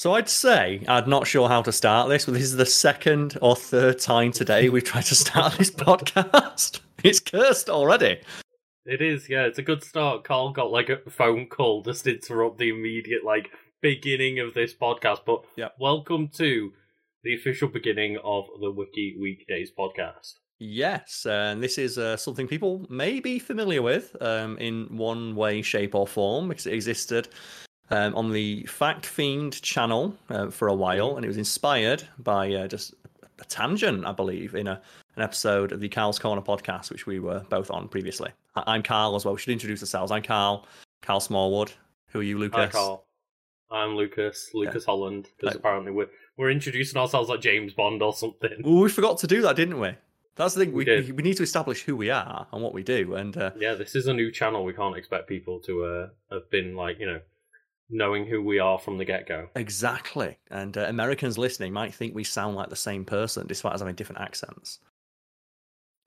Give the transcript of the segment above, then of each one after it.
So I'd say I'm not sure how to start this, but this is the second or third time today we've tried to start this podcast. It's cursed already. It is, yeah. It's a good start. Karl got like a phone call just to interrupt the immediate like beginning of this podcast. But Yep. welcome to the official beginning of the Wiki Weekdays podcast. Yes, and this is uh, something people may be familiar with um, in one way, shape, or form because it existed um, on the Fact Fiend channel uh, for a while, and it was inspired by uh, just a tangent, I believe, in a, an episode of the Karl's Corner podcast, which we were both on previously. I- I'm Karl as well. We should introduce ourselves. I'm Karl, Karl Smallwood. Who are you, Lucas? Hi, Karl. I'm Lucas, Lucas Holland, because Hi. apparently we're we're introducing ourselves like James Bond or something. Well, we forgot to do that, didn't we? That's the thing. We, We we need to establish who we are and what we do. And uh, Yeah, this is a new channel. We can't expect people to uh, have been like you know knowing who we are from the get go. Exactly. And uh, Americans listening might think we sound like the same person despite us having different accents.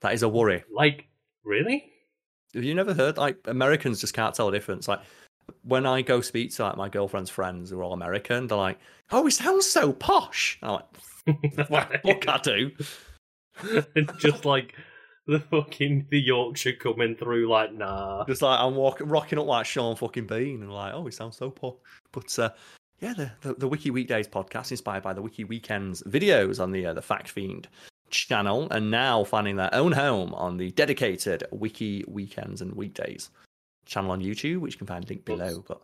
That is a worry. Like, really? Have you never heard? Like, Americans just can't tell the difference. Like, when I go speak to like my girlfriend's friends who are all American, they're like, "Oh, he sounds so posh." I'm like, "Well, fuck, I do." just like the fucking the Yorkshire coming through, like nah. Just like I'm walking, rocking up like Sean fucking Bean, and like, "Oh, he sounds so posh." But uh, yeah, the, the the Wiki Weekdays podcast inspired by the Wiki Weekends videos on the uh, the Fact Fiend channel, and now finding their own home on the dedicated Wiki Weekends and Weekdays channel on YouTube, which you can find link below. But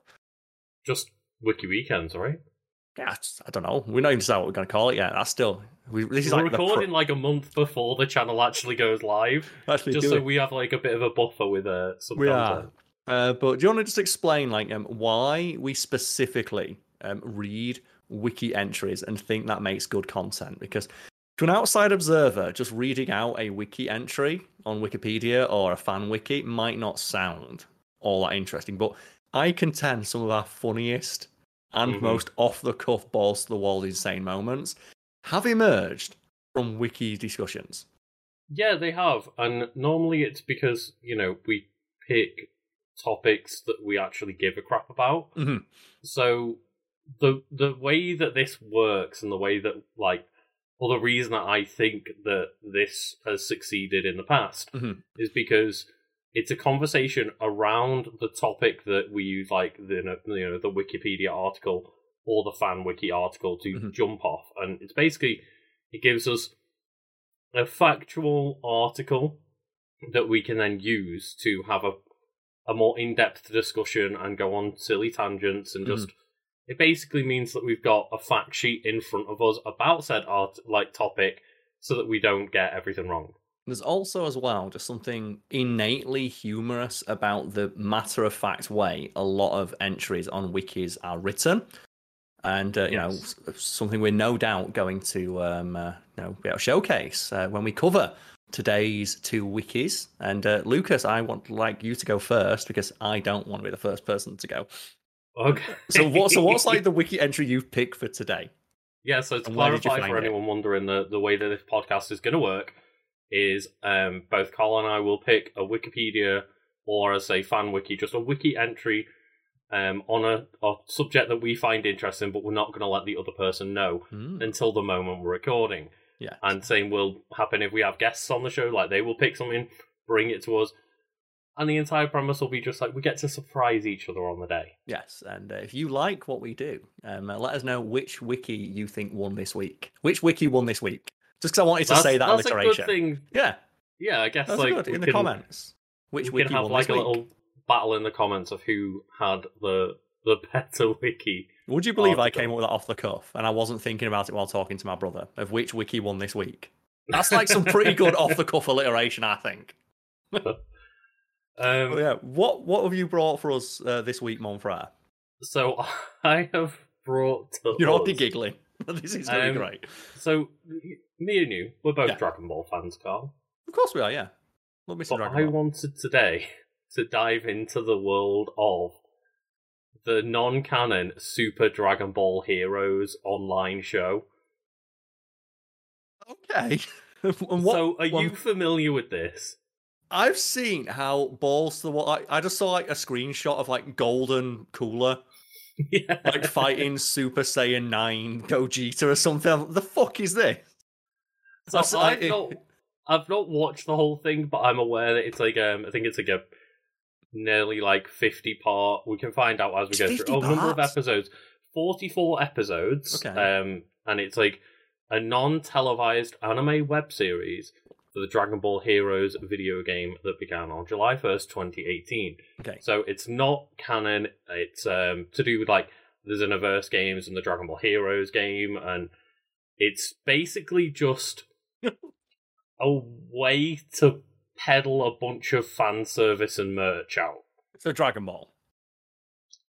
Just Wiki Weekends, right? Yeah, I don't know. We're not even decided what we're going to call it yet. That's still we, this is We're like the pro- recording like a month before the channel actually goes live, actually just so it. we have like a bit of a buffer with uh, some We are. content. Uh, but do you want to just explain like um, why we specifically um, read wiki entries and think that makes good content? Because to an outside observer, just reading out a wiki entry on Wikipedia or a fan wiki might not sound all that interesting. But I contend some of our funniest and Mhm. most off the cuff, balls to the wall, insane moments have emerged from wiki discussions. Yeah, they have, and normally it's because you know we pick topics that we actually give a crap about. Mhm. So the the way that this works, and the way that like, or the reason that I think that this has succeeded in the past Mhm. is because it's a conversation around the topic that we use, like the you know the Wikipedia article or the fan wiki article to Mhm. jump off, and it's basically it gives us a factual article that we can then use to have a a more in-depth discussion and go on silly tangents and just it basically means that we've got a fact sheet in front of us about said art like topic so that we don't get everything wrong. There's also, as well, just something innately humorous about the matter of fact way a lot of entries on wikis are written. And, uh, you know, Yes. something we're no doubt going to, um, uh, you know, be able to showcase uh, when we cover today's two wikis. And, uh, Lucas, I want like you to go first because I don't want to be the first person to go. Okay. So, what, so what's like the wiki entry you've picked for today? Yeah, so to And where did you clarify for it? anyone wondering the, the way that this podcast is going to work is um, both Karl and I will pick a Wikipedia or as a fan wiki, just a wiki entry um, on a, a subject that we find interesting, but we're not going to let the other person know Hmm, until the moment we're recording. yeah. And same will happen if we have guests on the show. Like they will pick something, bring it to us, and the entire premise will be just like we get to surprise each other on the day. Yes, and uh, if you like what we do, um, uh, let us know which wiki you think won this week. Which wiki won this week? Just because I wanted to That's, say that that's a alliteration. good thing. Yeah, Yeah, I guess that's like good in the can- comments. Which we can have like a little battle in the comments of who had the the better wiki. Would you believe I came up with that off the cuff and I wasn't thinking about it while talking to my brother of which wiki won this week? That's like some pretty good off the cuff alliteration, I think. Um, yeah, what what have you brought for us uh, this week, Monfrere? So I have brought. You're already giggling. this is going to Um, be great. So me and you, we're both Yeah. Dragon Ball fans, Karl. Of course we are. Yeah, love me some But Dragon I Ball. wanted today to dive into the world of the non-canon Super Dragon Ball Heroes online show. Okay. what, so, are you familiar with this? I've seen how balls to the wall. I, I just saw like a screenshot of like golden cooler yeah. like fighting Super Saiyan 9 Gogeta or something. The fuck is this? So I've I- not, I've not watched the whole thing, but I'm aware that it's like um, I think it's like a nearly like fifty part. We can find out as we go 50 through. Oh, number of episodes, forty four episodes. Okay. Um, and it's like a non televised anime web series for the Dragon Ball Heroes video game that began on July first, twenty eighteen. Okay. So it's not canon. It's um to do with like the Xenoverse games and the Dragon Ball Heroes game, and it's basically just a way to peddle a bunch of fan service and merch out. So Dragon Ball.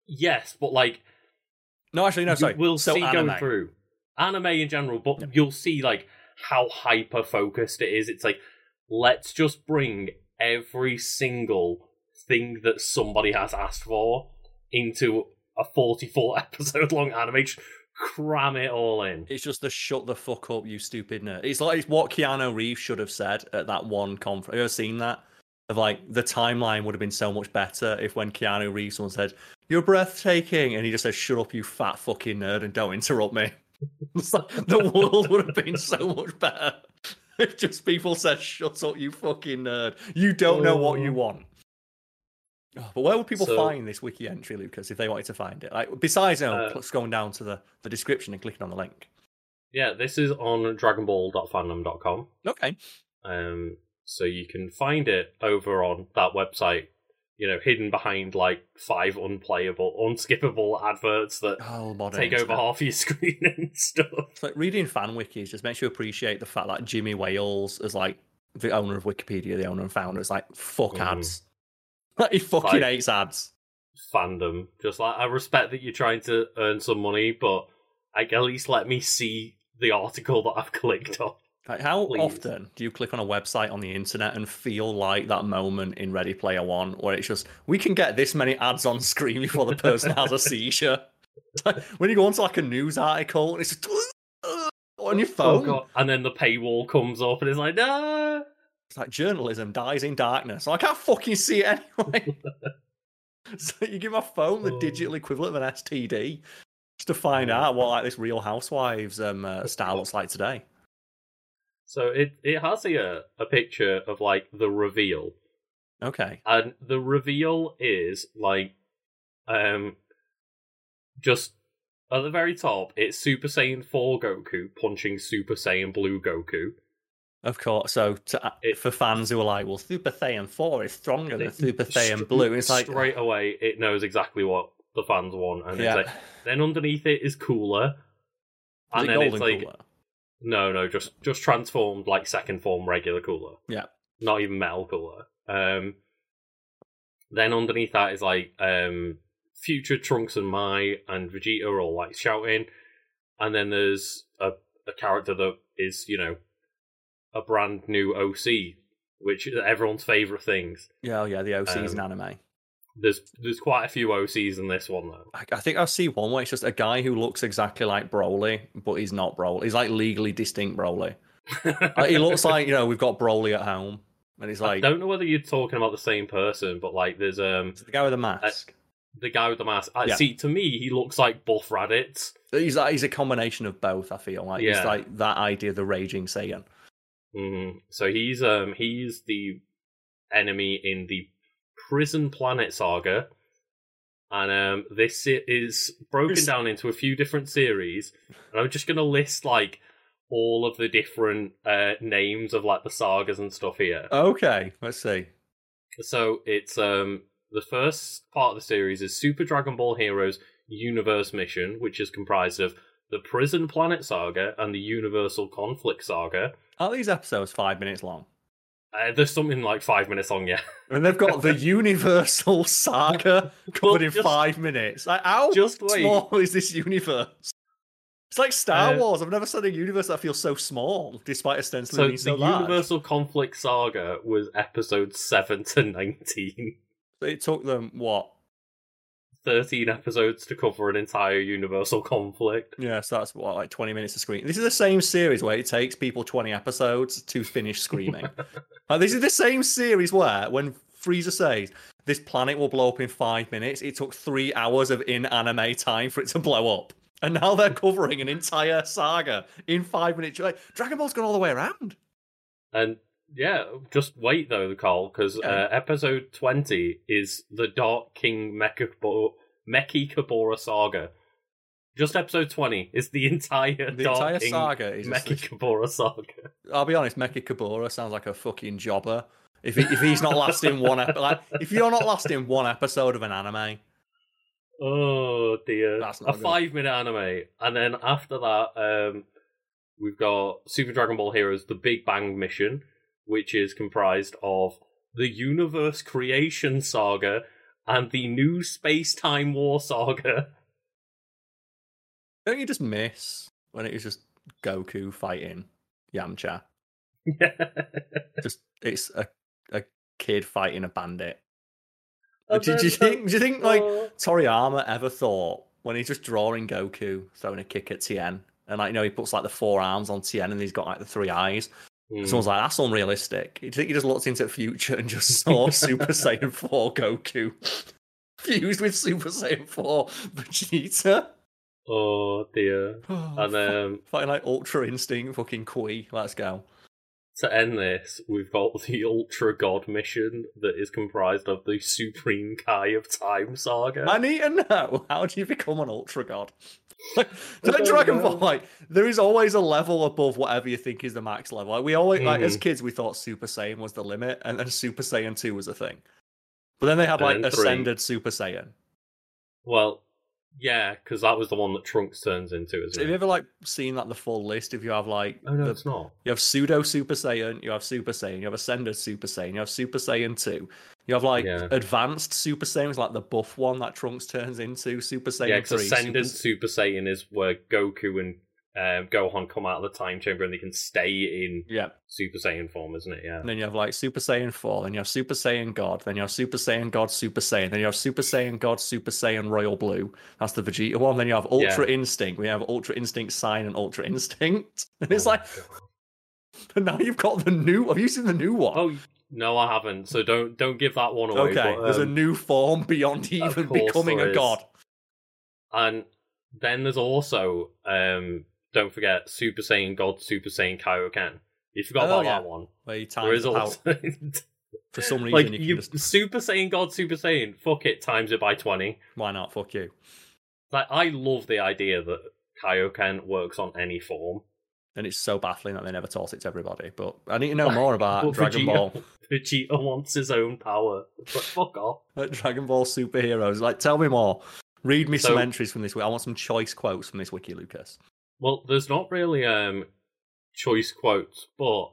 Yes, but like No, actually, no, sorry. we'll so see anime. going through anime in general, but Yep. you'll see like how hyper focused it is. It's like let's just bring every single thing that somebody has asked for into a 44 episode long anime. Cram it all in. It's just the shut the fuck up, you stupid nerd. It's like it's what Keanu Reeves should have said at that one conference. Have you ever seen that? Of like the timeline would have been so much better if when Keanu Reeves someone said, You're breathtaking and he just says, Shut up, you fat fucking nerd, and don't interrupt me. Like, the world would have been so much better if just people said, Shut up, you fucking nerd. You don't know what you Oh. want. Oh, But where would people So- find this wiki entry, Lucas, if they wanted to find it? Like besides you know, Uh, going down to the, the description and clicking on the link. Yeah, this is on dragonball.fandom.com. Okay. Um, so you can find it over on that website, you know, hidden behind like five unplayable, unskippable adverts that Oh, take over half your screen and stuff. It's like reading fan wikis just makes you appreciate the fact that Jimmy Wales is like the owner of Wikipedia, the owner and founder. It's like fuck Mm. ads. Like he fucking Like- hates ads. Fandom. Just like, I respect that you're trying to earn some money, but like, at least let me see the article that I've clicked on. Like how Please. often do you click on a website on the internet and feel like that moment in Ready Player One where it's just we can get this many ads on screen before the person has a seizure? Like, when you go onto like a news article and it's just on your phone. Oh. And then the paywall comes up and it's like, no. It's like journalism dies in darkness. I can't fucking see it anyway. so you give my phone the Oh. digital equivalent of an STD just to find Oh. out what like this Real Housewives um uh, style looks like today. So it, it has a, a picture of like the reveal. Okay. and the reveal is like um just at the very top it's super saiyan 4 goku punching super saiyan blue goku Of course. So to, uh, It- for fans who are like, well, Super Saiyan 4 is stronger than Super Saiyan Blue. It's like, straight away it knows exactly what the fans want and yeah. it's like then underneath it is cooler Is and it then golden it's like cooler? No no just just transformed like second form regular cooler Yeah. not even metal cooler um then underneath that is like um future trunks and mai and vegeta are all like shouting and then there's a, a character that is you know a brand new oc which is everyone's favorite things Yeah, oh, yeah, the OC's in Um, anime. There's there's quite a few ocs in this one though I, I think I see one where it's just a guy who looks exactly like Broly, but he's not Broly. He's like legally distinct Broly. Like, he looks like you know we've got Broly at home, and he's like i don't know whether you're talking about the same person but like there's um the guy with the mask. the guy with the mask. I Yeah. see. To me, he looks like Buff Raditz. He's like he's a combination of both. I feel like he's like that idea the raging Saiyan. hmm So he's um he's the enemy in the Prison Planet saga, and um this is broken down into a few different series. And I'm just gonna list like all of the different uh names of like the sagas and stuff here. Okay, let's see. So it's um the first part of the series is Super Dragon Ball Heroes Universe Mission, which is comprised of the Prison Planet Saga and the Universal Conflict Saga. Are these episodes five minutes long? Uh, there's something like five minutes long, yeah. And they've got the Universal Saga covered in five minutes. Like, how Just wait. small is this universe? It's like Star Uh, Wars. I've never seen a universe that feels so small, despite ostensibly So being the so large. Universal Conflict Saga was episode seven to nineteen. It took them what? 13 episodes to cover an entire Universal conflict. Yeah, so that's what like twenty minutes of screen. This is the same series where it takes people twenty episodes to finish screaming. like, this is the same series where when Frieza says, this planet will blow up in five minutes. It took three hours of in anime time for it to blow up. And now they're covering an entire saga in five minutes. Like, Dragon Ball's gone all the way around. And yeah, just wait though, Karl, because Yeah. uh, episode 20 is the Dark King Mechikabura, Mechikabura saga. Just episode 20 is the entire The Dark entire King saga is just this- saga. I'll be honest, Mecha Kabura sounds like a fucking jobber. If he, if he's not lasting one ep- like if you're not lasting one episode of an anime, Oh dear. That's a not good. five minute anime. And then after that, um, we've got Super Dragon Ball Heroes The Big Bang Mission, which is comprised of the Universe Creation Saga and the New Space Time War Saga. don't you just miss when it was just Goku fighting Yamcha? Yeah. Just it's a a kid fighting a bandit. And do, you think? Do you think like uh, Toriyama ever thought when he's just drawing Goku throwing a kick at Tien, and like you know he puts like the four arms on Tien and he's got like the three eyes. Hmm. Someone's like, that's unrealistic. You think he just looked into the future and just saw Super Saiyan 4 Goku fused with Super Saiyan 4 Vegeta? Oh dear. Oh, And um, Fighting like Ultra Instinct fucking Kui. Let's go. To end this, we've got the Ultra God mission that is comprised of the Supreme Kai of Time saga. I need to know how do you become an Ultra God? Like, like Dragon. Ball, like there is always a level above whatever you think is the max level. Like we always, like as Mhm. kids, we thought Super Saiyan was the limit, and then Super Saiyan Two was a thing. But then they had like. Ascended Super Saiyan. Well, yeah, because that was the one that Trunks turns into, So isn't have you ever like seen like the full list? If you have like Oh no, the- it's not. you have pseudo Super Saiyan, you have Super Saiyan, you have Ascended Super Saiyan, you have Super Saiyan Two, you have like Yeah. advanced Super Saiyans, like the buff one that Trunks turns into Super Saiyan Yeah, Three. because Ascended Super... Super Saiyan is where Goku and um, Gohan come out of the time chamber and they can stay in Yeah, Super Saiyan form, isn't it? Yeah. and then you have like Super Saiyan Four, then you have Super Saiyan God, then you have Super Saiyan God Super Saiyan, then you have Super Saiyan God Super Saiyan Royal Blue. That's the Vegeta one. Then you have Ultra Instinct. We have Ultra Instinct Sign and Ultra Instinct, and it's Oh, like, and now you've got the new. Have you seen the new one? Oh no, I haven't. So don't don't give that one away. okay. but, There's a um, new form beyond even becoming a god. And then there's also um don't forget Super Saiyan God Super Saiyan Kaioken. You forgot Oh, about yeah. that one. Where you There times is also For some reason, like you can you just Super Saiyan God Super Saiyan. Fuck it, times it by twenty. why not? Fuck you. Like I love the idea that Kaioken works on any form. And it's so baffling that they never taught it to everybody. But I need to know more about But Dragon Vegeta- Ball. Vegeta wants his own power. But fuck off. Like Dragon Ball superheroes. Like, tell me more. Read me some entries from this. wiki. I want some choice quotes from this wiki, Lucas. Well, there's not really um choice quotes, but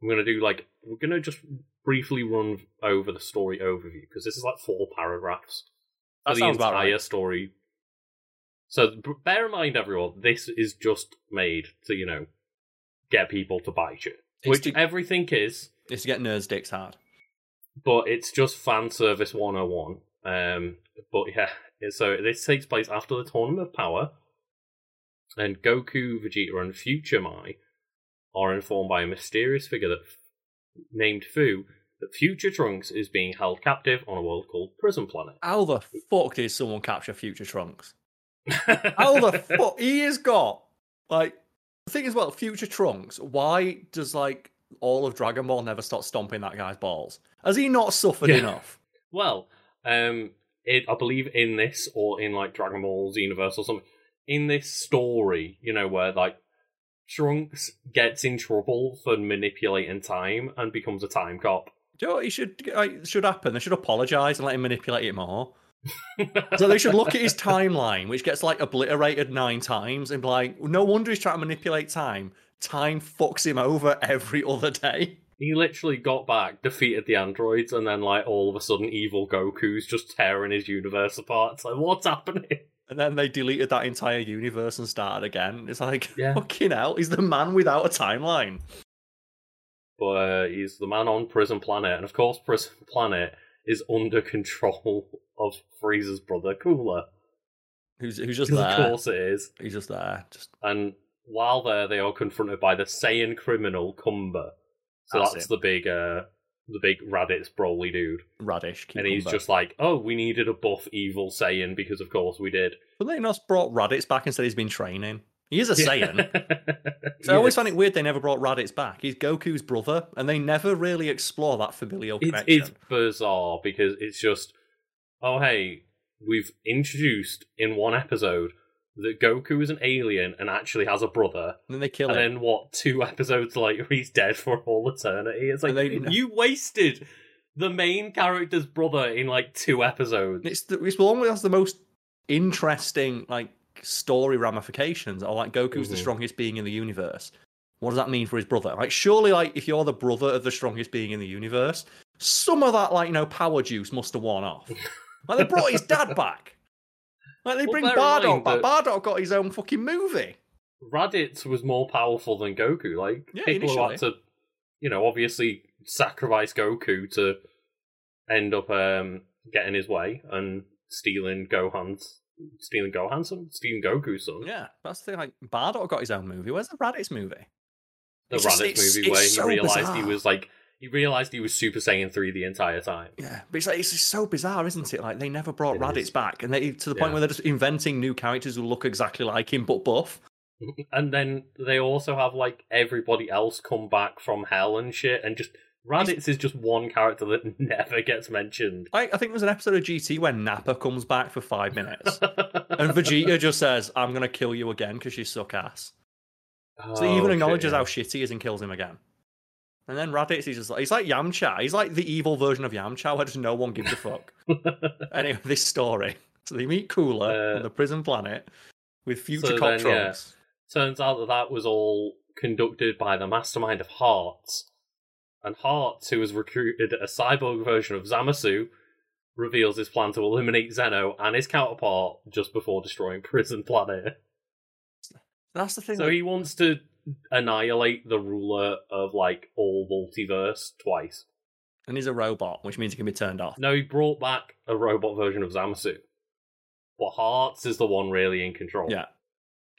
I'm gonna do like we're gonna just briefly run over the story overview because this is like four paragraphs That for the sounds about entire right. story. So bear in mind, everyone, this is just made to you know get people to buy shit, It's which to- everything is, It's to get nerds' dicks hard. but it's just fan service 101. Um, but yeah, so this takes place after the Tournament of Power, and Goku, Vegeta, and Future Mai are informed by a mysterious figure that named Fu that Future Trunks is being held captive on a world called Prison Planet. How the fuck did someone capture Future Trunks? How the fuck? He has got, like, the thing is, well, Future Trunks, why does, like, all of Dragon Ball never stop stomping that guy's balls? Has he not suffered Yeah. enough? Well, um, it, I believe in this or in like Dragon Ball's universe or something. In this story, you know, where like Trunks gets in trouble for manipulating time and becomes a time cop. Do you know what he should like, should happen? They should apologise and let him manipulate it more. So they should look at his timeline, which gets like obliterated nine times, and be like, no wonder he's trying to manipulate time. Time fucks him over every other day. he literally got back, defeated the androids, and then like all of a sudden, evil Goku's just tearing his universe apart. It's like, what's happening? And then they deleted that entire universe and started again. It's like, Yeah. fucking hell, he's the man without a timeline. But uh, he's the man on Prison Planet, and of course, Prison Planet is under control of Frieza's brother, Cooler. Who's who's just Of course, it is. He's just there. Just And while there, they are confronted by the Saiyan criminal Cumber. So That's that's, the big, uh, the big Raditz Broly dude, Radish. and he's just like, "Oh, we needed a buff evil Saiyan because of course we did." But they not brought Raditz back and said he's been training. He is a Saiyan. So I always find it weird they never brought Raditz back. He's Goku's brother, and they never really explore that familial It's, connection. it's bizarre because it's just, oh hey, we've introduced in one episode that Goku is an alien and actually has a brother, And then they kill and him. then what? Two episodes later, he's dead for all eternity. It's like they- you wasted the main character's brother in like two episodes. It's the, it's one that has the most interesting like story ramifications. Or like Goku's the Mhm. strongest being in the universe. What does that mean for his brother? Like surely, like if you're the brother of the strongest being in the universe, some of that like you know power juice must have worn off. like they brought his dad back. Like they Well, bring Bardock back. Bardock got his own fucking movie. Raditz was more powerful than Goku. Like Yeah, people who had to, you know, obviously sacrifice Goku to end up um, getting his way and stealing Gohan's, stealing Gohan's son, stealing Goku's son. Yeah, that's the thing. Like Bardock got his own movie. Where's the Raditz movie? the It's just- Raditz it's- movie it's where so he realized he was like he realized he was Super Saiyan three the entire time. Yeah, but it's like it's so bizarre, isn't it? Like they never brought It Raditz is. back, and they to the point Yeah. where they're just inventing new characters who look exactly like him but buff. And then they also have like everybody else come back from hell and shit, and just Raditz is just one character that never gets mentioned. I, I think there's an episode of GT where Nappa comes back for five minutes, and Vegeta just says, "I'm gonna kill you again because you suck ass." So he even Oh, acknowledges shit, how shitty he is and kills him again. And then Raditz, he's just like he's like Yamcha. He's like the evil version of Yamcha, where just no one gives a fuck. anyway, this story. So they meet Cooler Uh, on the prison planet with future so cop then, yeah. Turns out that that was all conducted by the mastermind of Hearts. And Hearts, who has recruited a cyborg version of Zamasu, reveals his plan to eliminate Zeno and his counterpart just before destroying Prison Planet. That's the thing. So like- he wants to annihilate the ruler of like all multiverse twice. and he's a robot, which means he can be turned off. No, he brought back a robot version of Zamasu. But Hearts is the one really in control. Yeah.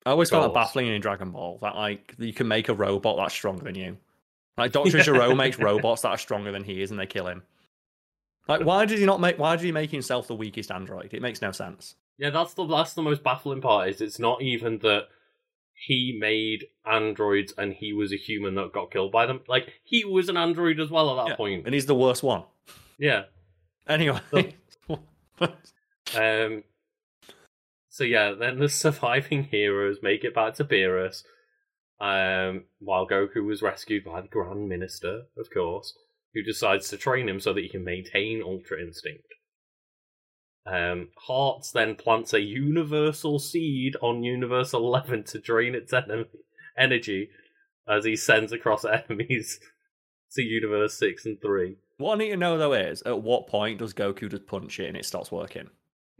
I always found that baffling in Dragon Ball that like you can make a robot that's stronger than you. Like Doctor Gero makes robots that are stronger than he is, and they kill him. Like, why did he not make? Why did he make himself the weakest android? It makes no sense. Yeah, that's the that's the most baffling part. Is it's not even that he made androids and he was a human that got killed by them. Like he was an android as well at that Yeah, point. and he's the worst one. Yeah. Anyway, Um. So yeah, then the surviving heroes make it back to Beerus. Um, while Goku was rescued by the Grand Minister, of course, who decides to train him so that he can maintain Ultra Instinct. Um, Hearts then plants a universal seed on Universe 11 to drain its enemy energy as he sends across enemies to Universe 6 and 3. what I need to know though is at what point does Goku just punch it and it stops working?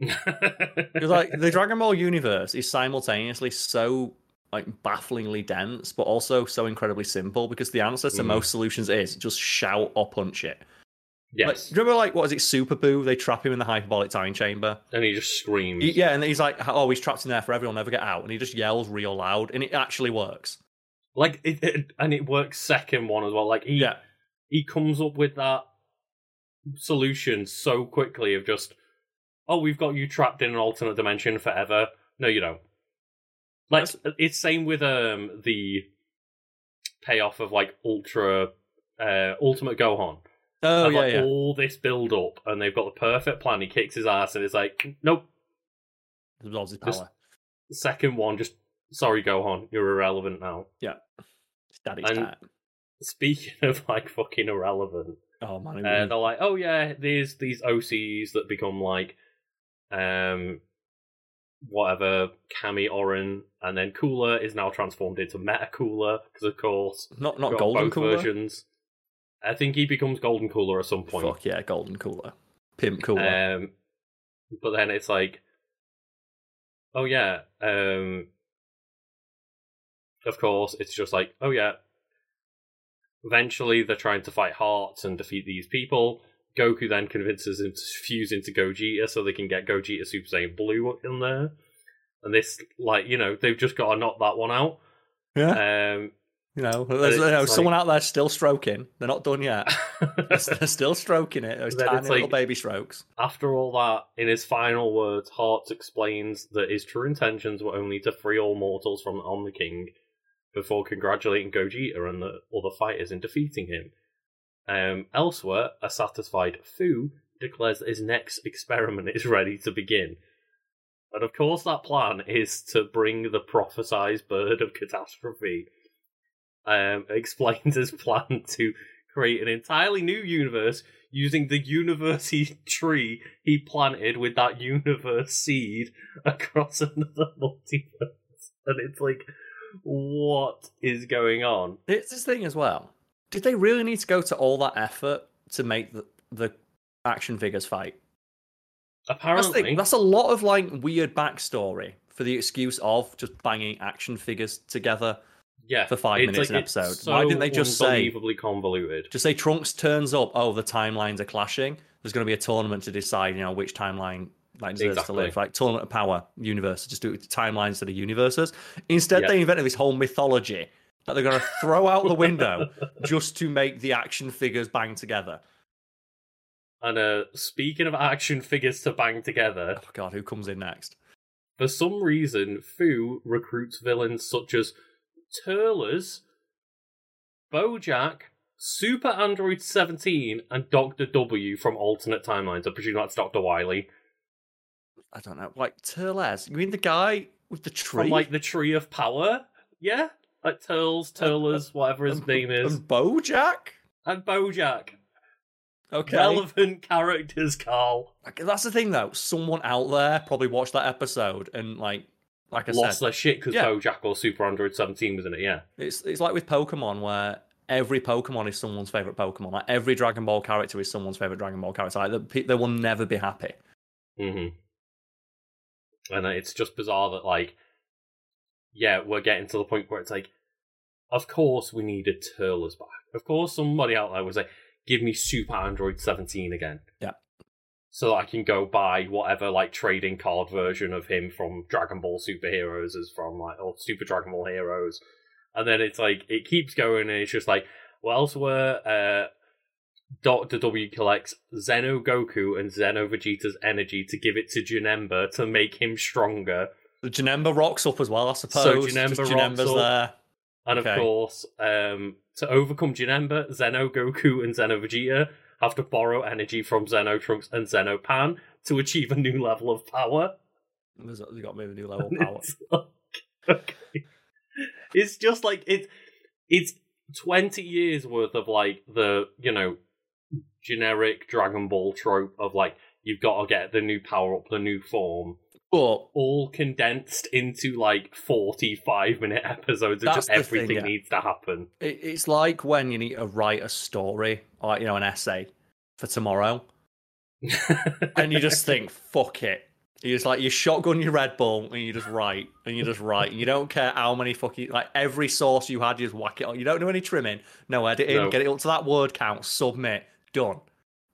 Because like the Dragon Ball universe is simultaneously so like bafflingly dense, but also so incredibly simple. Because the answer to Mhm. most solutions is just shout or punch it. Like, yes. do you remember like what is it, Super Boo? They trap him in the hyperbolic time chamber. and he just screams. He- yeah, and he's like, "Oh, he's trapped in there forever. He'll never get out." And he just yells real loud, and it actually works. Like it, it, and it works second one as well. Like he Yeah, he comes up with that solution so quickly of just, oh, we've got you trapped in an alternate dimension forever. No, you don't. Like it's same with um the payoff of like Ultra uh Ultimate Gohan. Oh yeah, like, yeah. all this build up and they've got the perfect plan. He kicks his ass and it's like, nope. Absorbs his just- power. Second one, just sorry, Gohan, you're irrelevant now. His daddy's and- cat. Speaking of like fucking irrelevant, Oh man, Uh, it- they're like, oh yeah, there's these OCs that become like, um, whatever Kami Orin, and then Cooler is now transformed into Meta Cooler because of course not not golden cooler. versions. I think he becomes Golden Cooler at some point. Fuck yeah, golden cooler, pimp cooler. Um, but then it's like, oh yeah, um, of course it's just like, oh yeah. Eventually, they're trying to fight Hearts and defeat these people. Goku then convinces him to fuse into Gogeta so they can get Gogeta Super Saiyan Blue in there. And this, like, you know, they've just got to knock that one out. yeah, Um, You know, there's, you know it's someone out there still stroking. They're not done yet. They're still stroking it. Those tiny it's little like- baby strokes. After all that, in his final words, Hearts explains that his true intentions were only to free all mortals from the Omni King before congratulating Gogeta and the other fighters in defeating him. Um, elsewhere, a satisfied Fu declares that his next experiment is ready to begin. And of course, that plan is to bring the prophesized bird of catastrophe. Um, explains his plan to create an entirely new universe using the university tree he planted with that universe seed across another multiverse. And it's like, what is going on? It's this thing as well. Did they really need to go to all that effort to make the, the action figures fight? That's, Apparently, thing, that's a lot of like weird backstory for the excuse of just banging action figures together. Yeah, for five minutes like, an episode. So Why didn't they just say- unbelievably convoluted? Just say Trunks turns up. Oh, the timelines are clashing. There's going to be a tournament to decide, you know, which timeline like deserves Exactly. to live. Like tournament of power, universe. Just do it timelines to the universes. Instead, Yeah. they invented this whole mythology that they're going to throw out the window just to make the action figures bang together. And uh, speaking of action figures to bang together, Oh God, who comes in next? for some reason, Fu recruits villains such as Turles, Bojack, Super Android 17, and Dr. W from alternate timelines. I presume that's Dr. Wily. I don't know. Like Turles. You mean the guy with the tree? From like the Tree of Power? Yeah? Like Turles, uh, Turles, whatever his name is. And Bojack. And Bojack. Okay. Relevant characters, Karl. Like, That's the thing, though. Someone out there probably watched that episode and like, like I Lost said, their shit because Yeah. Bojack or Super Android 17 was in it, yeah. it's it's like with Pokemon where every Pokemon is someone's favorite Pokemon. Like every Dragon Ball character is someone's favorite Dragon Ball character. Like the pe- they will never be happy. hmm And uh, it's just bizarre that, like, yeah, we're getting to the point where it's like, of course we need needed Turles back. Of course somebody out there was like, give me Super Android 17 again. Yeah. So that I can go buy whatever, like, trading card version of him from Dragon Ball Superheroes is from, like, or Super Dragon Ball Heroes. And then it's like, it keeps going and it's just like, well, elsewhere, uh, Dr. W collects Xeno Goku and Xeno Vegeta's energy to give it to Janemba to make him stronger. The Janemba rocks up as well, I suppose. Janemba Just rocks Janemba's up. there. And Okay. of course, um, to overcome Janemba, Xeno Goku and Xeno Vegeta have to borrow energy from Xeno Trunks and Xeno Pan to achieve a new level of power. There's, you got me a new level And power. It's, like, okay. it's just like it's it's twenty years worth of like the you know generic Dragon Ball trope of like you've got to get the new power up, the new form, But all condensed into like forty-five minute episodes of That's just the thing, everything yeah. needs to happen. it, it's like when you need to write a story, or you know, an essay for tomorrow, and you just think, "Fuck it." You just like you shotgun your Red Bull and you just write and you just write. And you don't care how many fucking like every source you had, you just whack it on. You don't do any trimming, no editing. No. Get it up to that word count. Submit. Done.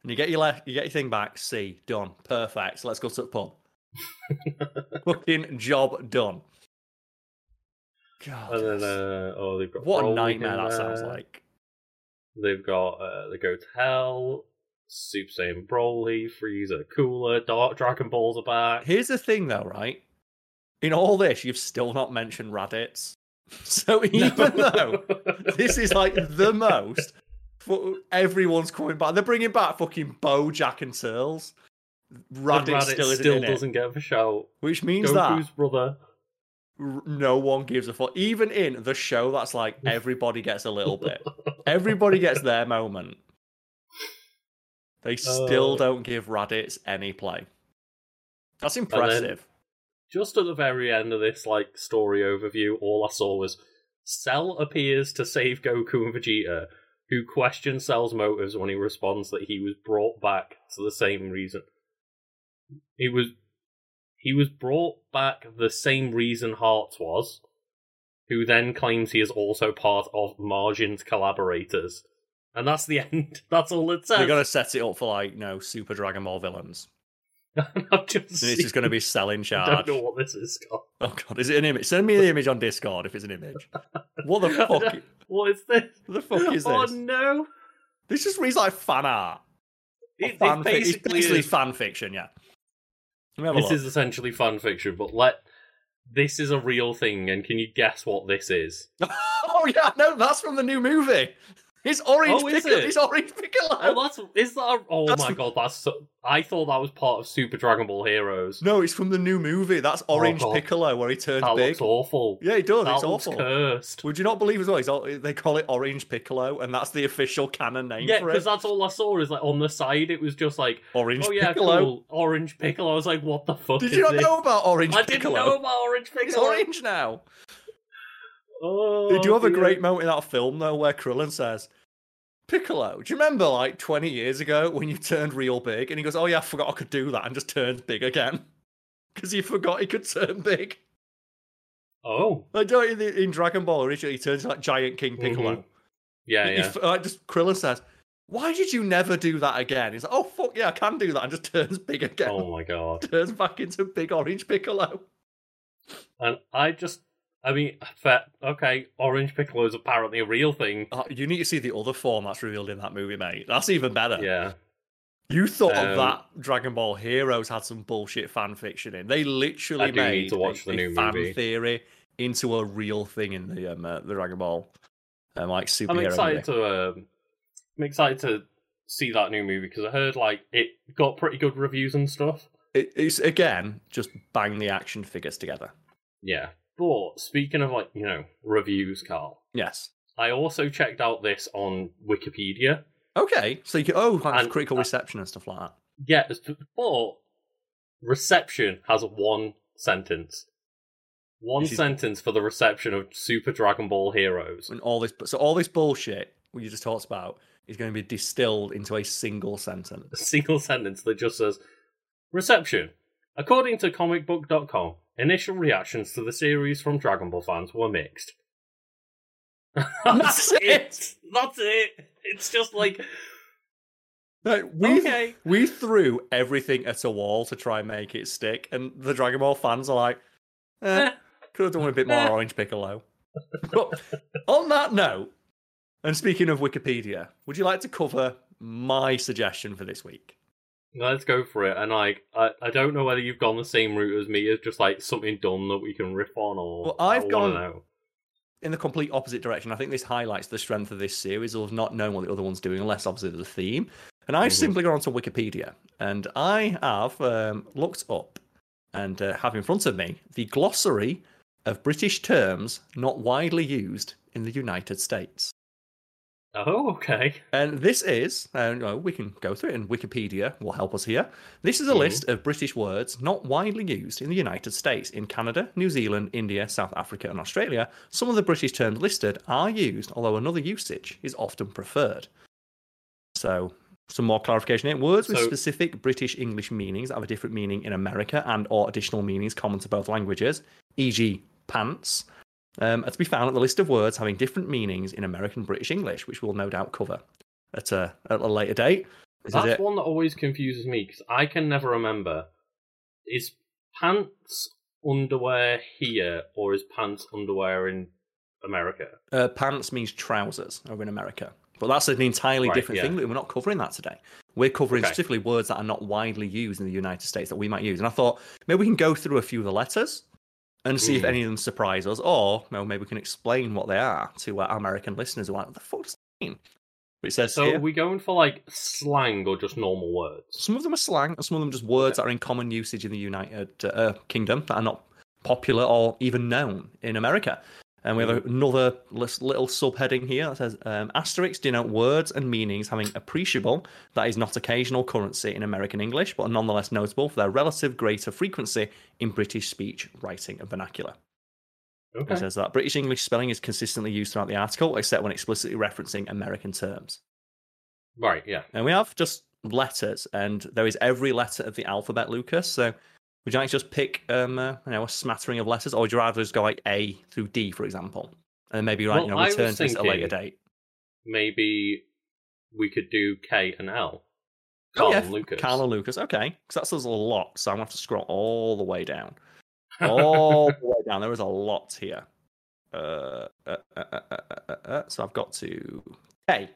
And you get your le- you get your thing back. See, done. Perfect. So let's go to the pub. fucking job done. God, and then uh, oh, they've got what a nightmare that sounds like. They've got uh, they go to hell. Super Saiyan Broly, Frieza, Cooler, Dark Dragon Balls are back. Here's the thing, though, right? In all this, you've still not mentioned Raditz. So even though this is like the most, everyone's coming back. They're bringing back fucking Bojack and Turles. Raditz, Raditz still isn't still in doesn't get a shout. which means Goku's that brother. r- no one gives a fuck. Even in the show, that's like everybody gets a little bit. Everybody gets their moment. They uh, still Oh. don't give Raditz any play. That's impressive. Just at the very end of this like story overview, all I saw was Cell appears to save Goku and Vegeta, who question Cell's motives when he responds that he was brought back to the same reason. He was he was brought back the same reason Hearts was, who then claims he is also part of Margin's collaborators. And that's the end. That's all it says. They're gonna set it up for like you know Super Dragon Ball villains. I'm just And it's just gonna be selling in I don't know what this is, Scott. Oh god, is it an image? Send me the image on Discord if it's an image. What the fuck? what is this? What the fuck is oh this? Oh no! This just reads like fan art. It, fan it fi- it's basically basically is. fan fiction, yeah. Let me have a This is essentially fan fiction, but let this is a real thing, and can you guess what this is? oh yeah, no, that's from the new movie. It's orange Oh, is piccolo. it? It's orange piccolo. Oh, that's is that? A, oh That's- my god, that's so, I thought that was part of Super Dragon Ball Heroes. No, it's from the new movie. That's oh Orange God. Piccolo, uh, where he turns that big. looks awful. Yeah, he does. that it's looks awful. cursed. Would you not believe as well? He's all, they call it Orange Piccolo, uh, and that's the official canon name Yeah, because that's all I saw. Is like on the side, it was just like, Orange oh yeah, Piccolo. cool, orange piccolo. I was like, what the fuck? Did is you not this? know about Orange I didn't know about orange It's piccolo. orange now. Oh, they do have a great moment in that film though, where Krillin says, "Piccolo, do you remember like 20 years ago when you turned real big?" And he goes, "Oh yeah, I forgot I could do that," and just turns big again because he forgot he could turn big. Oh, Like don't in, in Dragon Ball originally, he turns like giant King Piccolo. Mhm. yeah, He- he yeah. f- like just Krillin says, "Why did you never do that again?" He's like, "Oh fuck yeah, I can do that," and just turns big again. Oh my god. Turns back into big orange Piccolo. And I just, I mean, fair, okay, Orange Piccolo is apparently a real thing. Oh, you need to see the other form that's revealed in that movie, mate. That's even better. Yeah. You thought Um, that Dragon Ball Heroes had some bullshit fan fiction in. They literally I need made to watch a, the a new fan movie. theory into a real thing in the um, uh, the Dragon Ball um, like superhero. I'm excited movie. to, um, I'm excited to see that new movie because I heard like it got pretty good reviews and stuff. It, it's again just bang the action figures together. Yeah. But speaking of like, you know, reviews, Karl, Yes. I also checked out this on Wikipedia. Okay, so you can oh And- critical uh, reception and stuff like that. Yeah, but reception has one sentence. One is- sentence for the reception of Super Dragon Ball Heroes. And all this, so all this bullshit we just talked about is going to be distilled into a single sentence. A single sentence that just says Reception. According to comicbook.com, initial reactions to the series from Dragon Ball fans were mixed. That's it. That's it. It's just like No, we okay. we threw everything at a wall to try and make it stick, and the Dragon Ball fans are like, eh, Eh. could have done with a bit more Eh. Orange Piccolo. but on that note, and speaking of Wikipedia, would you like to cover my suggestion for this week? Let's go for it. And like, I, I don't know whether you've gone the same route as me, as just like something done that we can riff on, or Well, I've gone- in the complete opposite direction. I think this highlights the strength of this series of not knowing what the other one's doing, unless obviously the theme. And I've Mhm. simply gone onto Wikipedia and I have um, looked up and uh, have in front of me the glossary of British terms not widely used in the United States. Oh, okay. And this is, uh, no, we can go through it, and Wikipedia will help us here. This is a Mhm. list of British words not widely used in the United States. In Canada, New Zealand, India, South Africa, and Australia, some of the British terms listed are used, although another usage is often preferred. So, some more clarification here. Words with specific British English meanings have a different meaning in America and or additional meanings common to both languages, e.g., pants, um, are to be found at the list of words having different meanings in American British English, which we'll no doubt cover at a, at a later date. This That's one that always confuses me because I can never remember. Is pants underwear here or is pants underwear in America? Uh, pants means trousers over in America. But that's an entirely Right, different yeah. thing. We're not covering that today. We're covering Okay. specifically words that are not widely used in the United States that we might use. And I thought maybe we can go through a few of the letters and see if Mm. any of them surprise us, or well, maybe we can explain what they are to our American listeners who are like, what the fuck does that mean? But it says So here, are we going for like slang or just normal words? some of them are slang, and some of them just words that are in common usage in the United uh, Kingdom that are not popular or even known in America. And we have another little subheading here that says um, asterisks denote words and meanings having appreciable, that is not occasional currency in American English, but are nonetheless notable for their relative greater frequency in British speech, writing, and vernacular. Okay. It says that British English spelling is consistently used throughout the article, except when explicitly referencing American terms. Right, yeah. And we have just letters, and there is every letter of the alphabet, Lucas. So would you like to just pick um, uh, you know, a smattering of letters, or would you rather just go like A through D, for example? And then maybe like, Well, you know, return to this at a later date. Maybe we could do K and L. Oh, yeah, and Lucas. Karl and Lucas. Okay. Because that says a lot, so I'm going to have to scroll all the way down. All the way down. There is a lot here. uh, uh, uh, uh, uh, so I've got to K.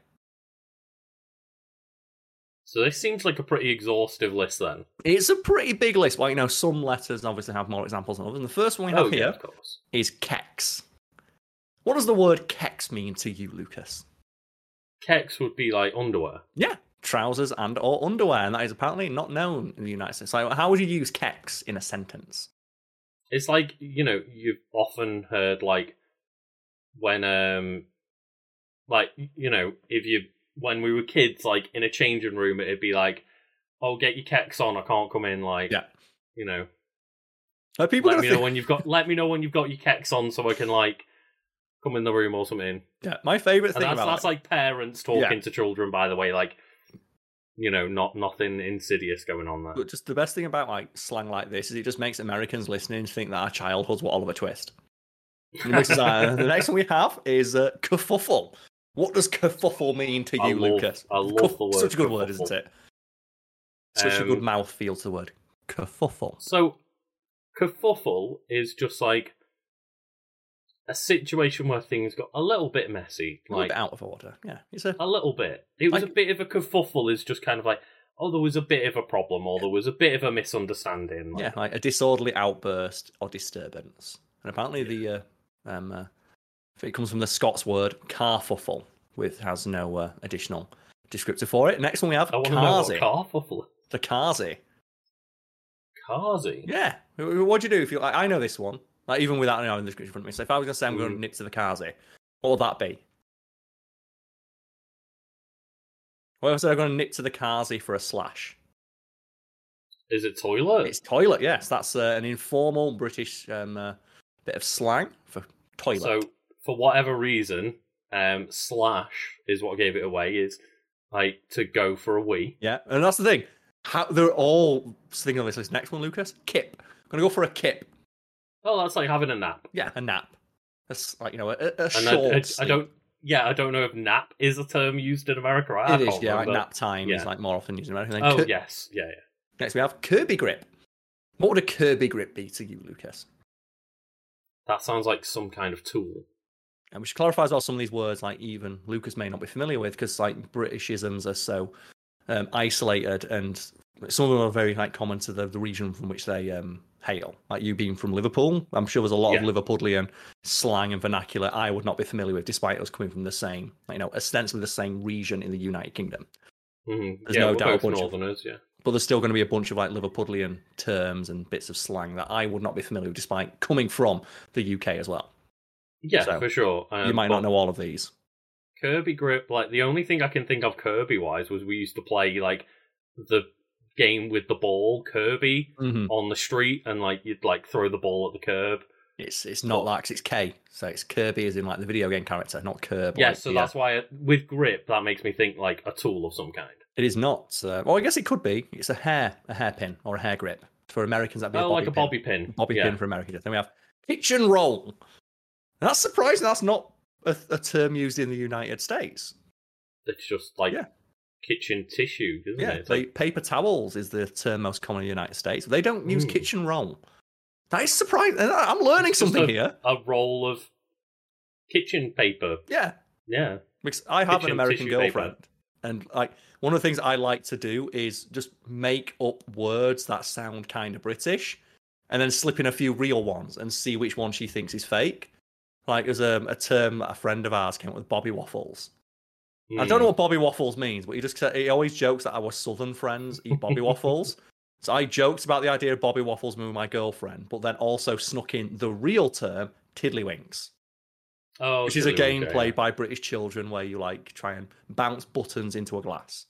So this seems like a pretty exhaustive list then. It's a pretty big list. Well, you know, some letters obviously have more examples than others. And the first one we have Oh yeah, here course. is kex. What does the word kex mean to you, Lucas? Kex would be like underwear. Yeah, trousers and or underwear, and that is apparently not known in the United States. So, how would you use kex in a sentence? It's like you know you've often heard like when um like you know if you when we were kids like in a changing room it'd be like oh get your kex on I can't come in like Yeah. you know Are people let me think- know when you've got let me know when you've got your kex on so I can like come in the room or something. Yeah, my favorite thing that's about that's like parents talking Yeah. to children by the way like you know not nothing insidious going on there. But just the best thing about like slang like this is it just makes Americans listening think that our childhoods were Oliver Twist. Which is, uh, the next one we have is uh, kerfuffle. What does kerfuffle mean to I you, love- Lucas? I love the word Such a good word, isn't it? Such a good Um, mouth feel to the word kerfuffle. So, kerfuffle is just like a situation where things got a little bit messy, A little like bit out of order. Yeah, it's a a little bit. It was Like- a bit of a kerfuffle. Is just kind of like, oh, there was a bit of a problem, or there was a bit of a misunderstanding. Like, yeah, like a disorderly outburst or disturbance. And apparently the uh, um, uh, it comes from the Scots word carfuffle, which has no uh, additional descriptor for it. Next one we have I want to know what Kazi. carfuffle. The Kazi. Kazi. Yeah. What do you do if you like? I know this one. Like even without knowing the description in front of me. So if I was gonna say I'm going to Mm. nip to the Kazi, what would that be? What if I going to nip to the Kazi for a slash? Is it toilet? It's toilet. Yes, that's uh, an informal British um, uh, bit of slang for toilet. So, for whatever reason, um, slash is what gave it away. Is like to go for a wee. yeah, and that's the thing. How they're all sitting on this list. Next one, Lucas. Kip. I'm gonna go for a kip. Oh, that's like having a nap. Yeah, a nap. That's like you know a, a short. I, I, I don't. Yeah, I don't know if nap is a term used in America. I It is, yeah. Like nap time is like more often used in America. Then Oh Kir- yes, yeah, yeah. Next, we have Kirby grip. What would a Kirby grip be to you, Lucas? That sounds like some kind of tool. And should clarify well some of these words, like even Lucas may not be familiar with, because like Britishisms are so um, isolated, and some of them are very like common to the, the region from which they um, hail. Like you being from Liverpool, I'm sure there's a lot Yeah. of Liverpudlian slang and vernacular I would not be familiar with, despite us coming from the same, you know, ostensibly the same region in the United Kingdom. Mm-hmm. There's yeah, no doubt bunch of- Yeah, But there's still going to be a bunch of like Liverpudlian terms and bits of slang that I would not be familiar with, despite coming from the UK as well. Yeah, So, for sure. Um, you might not know all of these. Kirby grip. Like the only thing I can think of Kirby wise was we used to play like the game with the ball Kirby Mm-hmm. on the street, and like you'd like throw the ball at the curb. It's it's not like it's K, so it's Kirby as in like the video game character, not Kirby. Yeah, so that's why it, with grip that makes me think like a tool of some kind. it is not. Uh, well, I guess it could be. It's a hair, a hairpin or a hair grip for Americans. That'd be Oh, a bobby like a pin. bobby pin. bobby yeah. pin for Americans. Then we have kitchen roll. And that's surprising. That's not a, a term used in the United States. It's just like Yeah. kitchen tissue, isn't Yeah, it? They, like- paper towels is the term most common in the United States. They don't use Hmm. kitchen roll. That is surprising. I'm learning It's something a- here. a roll of kitchen paper. Yeah, Yeah. because I have an American tissue paper. girlfriend, and like one of the things I like to do is just make up words that sound kind of British, and then slip in a few real ones and see which one she thinks is fake. Like there's a, a term that a friend of ours came up with, Bobby Waffles. I don't know Hmm. what Bobby Waffles means, but he just he always jokes that our Southern friends eat Bobby Waffles. So I joked about the idea of Bobby Waffles moving my girlfriend, but then also snuck in the real term Tiddlywinks, Oh, which is a game yeah, played by British children where you like try and bounce buttons into a glass.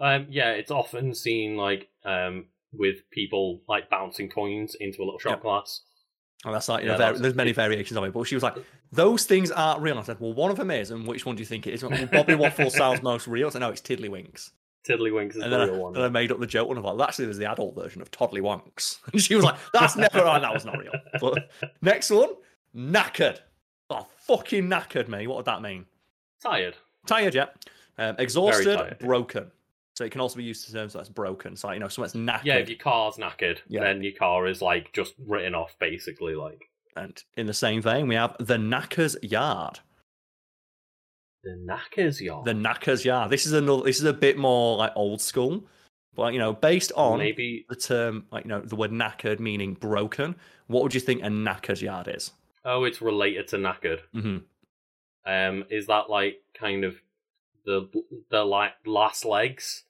yeah. Um, yeah, it's often seen like um with people like bouncing coins into a little shot Yep. glass. And that's like, you Yeah, know, var- there's many variations of it. But she was like, those things aren't real. And I said, well, one of them is, and which one do you think it is? Well, Bobby Waffles sounds most real. So no, it's Tiddlywinks. Tiddlywinks is And the then I, real one. then I made up the joke one of like, well, actually, there's the adult version of Toddly Wonks. And she was like, that's never, oh, that was not real. But next one, knackered. Oh, fucking knackered, me. What would that mean? Tired. Tired, yeah. Um, exhausted, tired. broken. So it can also be used to terms that's broken. So, like, you know, something's knackered. Yeah, if your car's knackered, Yeah. then your car is like just written off, basically. Like And in the same vein, we have the Knackers Yard. The knackers yard. The Knackers Yard. This is another. This is a bit more like old school, but you know, based on Maybe. the term, like you know, the word knackered meaning broken. What would you think a Knackers Yard is? Oh, it's related to knackered. hmm Um, is that like kind of the the like last legs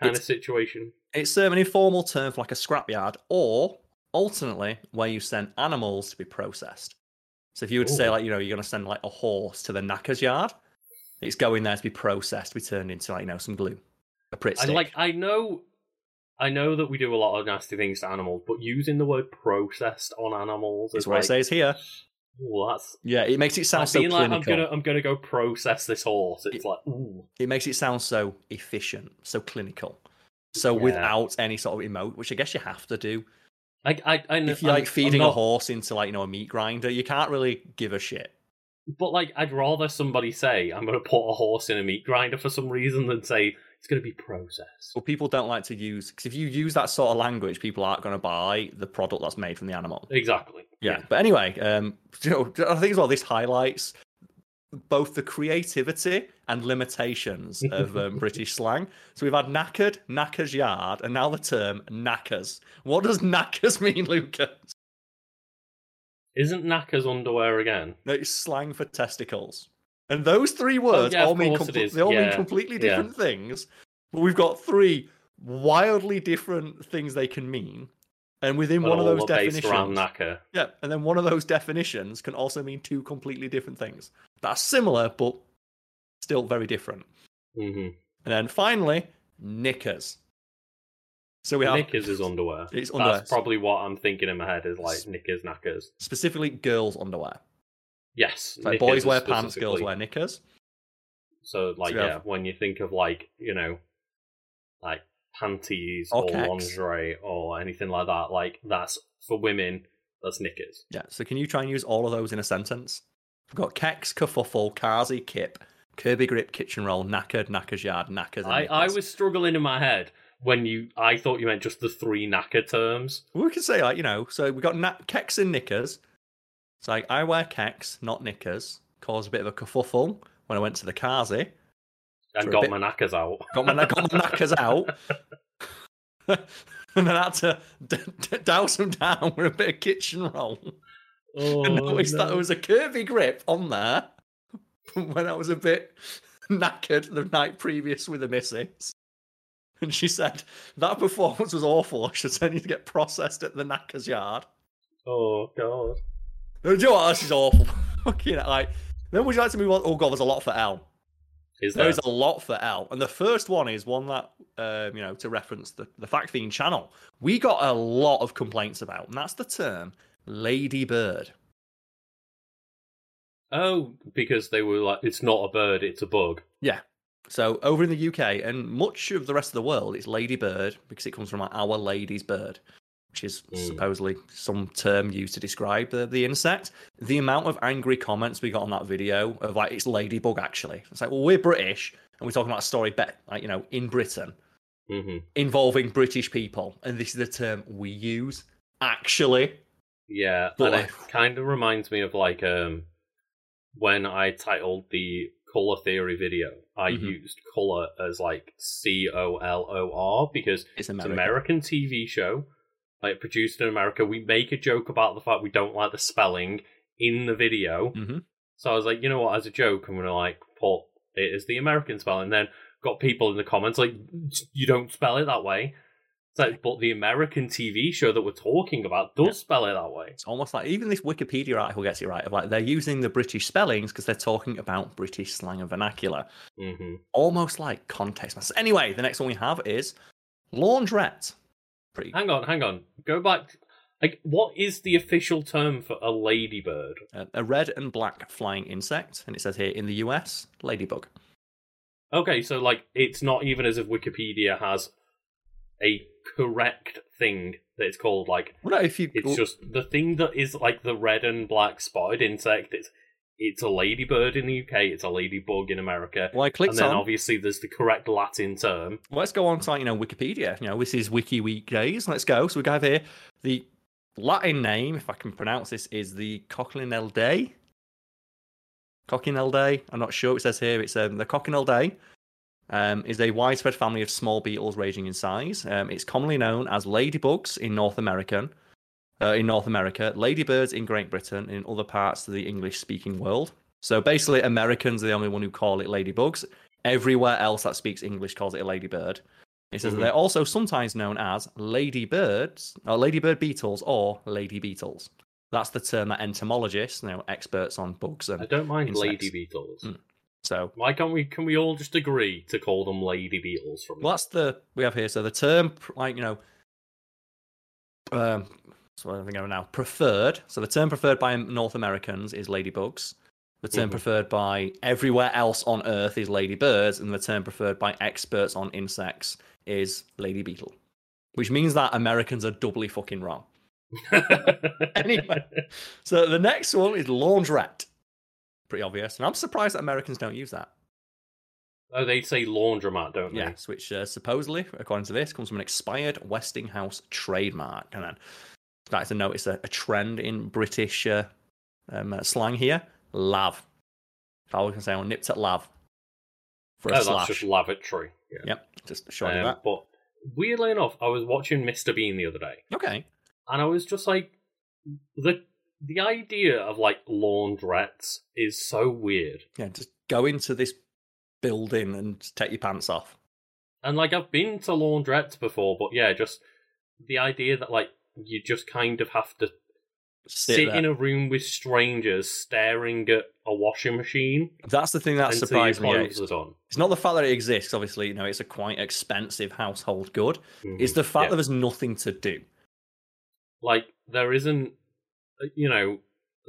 kind It's- of situation? It's um, an informal term for like a scrapyard, or alternately, where you send animals to be processed. So if you would say like you know you're going to send like a horse to the Knackers Yard, it's going there to be processed, to be turned into like you know some glue, a Pritt I like. I know. I know that we do a lot of nasty things to animals, but using the word processed on animals It's is what like, it says here. Ooh, that's Yeah, it makes it sound like so being like clinical. I'm gonna I'm gonna go process this horse. It's like ooh. It makes it sound so efficient, so clinical, so Yeah. without any sort of emote, which I guess you have to do. I I, I If you're like I'm- feeding I'm a horse into like you know a meat grinder, you can't really give a shit. But like, I'd rather somebody say I'm going to put a horse in a meat grinder for some reason than say it's going to be processed. But people don't like to use because if you use that sort of language, people aren't going to buy the product that's made from the animal. Exactly. Yeah. But anyway, um, you know, I think as well this highlights both the creativity and limitations of um, British slang. So we've had knackered, knackers yard, and now the term knackers. What does knackers mean, Lucas? Isn't knackers underwear again? No, it's slang for testicles. And those three words Oh, yeah, all mean course it comple- is. they all mean Yeah, completely yeah. different things. But we've got three wildly different things they can mean. And within But one of those are definitions, yeah, and then one of those definitions can also mean two completely different things. That's similar, but still very different. hmm And then finally, knickers. So we have Knickers is underwear. It's underwear. That's probably what I'm thinking in my head is like knickers, knackers. specifically girls' underwear. Yes. Like boys wear pants, girls wear knickers. So like, So yeah, have- when you think of like, you know, like panties Or or, lingerie or anything like that, like that's for women. That's knickers. Yeah, so can you try and use all of those in a sentence? We've got Kex, Kerfuffle, Karzy, Kip, Kirby Grip, Kitchen Roll, Knackered, Knackers Yard, Knackers, I, I was struggling in my head when you. I thought you meant just the three knacker terms. We could say, like, you know, so we got na- Kex and Knickers. It's like, I wear Kex, not Knickers. Caused a bit of a kerfuffle when I went to the Karzy. and got bit- my knackers out. Got my, got my knackers out. and then I had to d- d- douse them down with a bit of kitchen roll. Oh, and noticed that there was a Kirby grip on there when I was a bit knackered the night previous with the missus. And she said that performance was awful. I should send you to get processed at the knacker's yard. Oh god. No, do you know what? This is awful. Fucking like. Then would you like to move on? Oh god, there's a lot for L. Is There there? is a lot for L, and the first one is one that um, you know to reference the the Fact Fiend channel. We got a lot of complaints about, and that's the term Lady Bird. Oh, because they were like, it's not a bird, it's a bug. Yeah. So over in the UK and much of the rest of the world, it's ladybird because it comes from like, our lady's bird, which is Mm. supposedly some term used to describe the, the insect. The amount of angry comments we got on that video of like it's ladybug actually. It's like, well, we're British and we're talking about a story bet like you know in Britain hmm involving British people, and this is the term we use actually. Yeah, But and like- it kind of reminds me of like um when I titled the color theory video. I Mhm. used color as like C O L O R because It's it's an American. American TV show, like produced in America. We make a joke about the fact we don't like the spelling in the video. Mhm. So I was like, you know what, as a joke, I'm gonna like put it as the American spelling. Then got people in the comments like, you don't spell it that way. It's like, but the American TV show that we're talking about does Yeah. spell it that way. It's almost like even this Wikipedia article gets it right. Of like they're using the British spellings because they're talking about British slang and vernacular. hmm almost like context. Anyway, the next one we have is laundrette. Pretty Hang on, hang on. Go back. Like, what is the official term for a ladybird? uh, a red and black flying insect, and it says here in the US, ladybug. Okay, so like, it's not even as if Wikipedia has a correct thing that it's called. Like, Well, no, if you it's just the thing that is like the red and black spotted insect. It's it's a ladybird in the UK. It's a ladybug in America. well, I clicked and then on. obviously there's the correct Latin term. Well, let's go on to like, you know Wikipedia. You know this is Wiki Weekends. Let's go. So we have here the Latin name, if I can pronounce this, is the Coccinellidae. Coccinellidae. I'm not sure. It says here it's um, the Coccinellidae. Um, is a widespread family of small beetles ranging in size. Um, it's commonly known as ladybugs in North American, uh, in North America, ladybirds in Great Britain, and in other parts of the English-speaking world. So basically, Americans are the only one who call it ladybugs. Everywhere else that speaks English calls it a ladybird. It says Mhm. they're also sometimes known as ladybirds, or ladybird beetles, or lady beetles. That's the term that entomologists, you know, experts on bugs, and I don't mind Insects. lady beetles. Mm. so Why can't we? Can we all just agree to call them lady beetles from? Well, that's the we have here. So the term, like you know, um, so I think I know now preferred. So the term preferred by North Americans is ladybugs. The term Mhm. preferred by everywhere else on Earth is ladybirds, and the term preferred by experts on insects is lady beetle, which means that Americans are doubly fucking wrong. Anyway. So the next one is laundrette. Pretty obvious, and I'm surprised that Americans don't use that. oh, they say laundromat, don't they? Yes, which uh, supposedly, according to this, comes from an expired Westinghouse trademark. And then Like to notice a, a trend in British uh, um, uh, slang here lav. If I was going to say, I nipped at lav for a Oh, that's slash. just lavatory. Yeah. Yep, just showing Um, that. But weirdly enough, I was watching Mr. Bean the other day, Okay. and I was just like, the the idea of like laundrettes is so weird. Yeah, just go into this building and take your pants off. And like I've been to laundrettes before, but yeah, just the idea that like you just kind of have to Sit sit, in a room with strangers staring at a washing machine That's the thing that surprised me. It's, it's not the fact that it exists. Obviously, you know, it's a quite expensive household good. It's Mhm. the fact Yeah. that there's nothing to do. like there isn't you know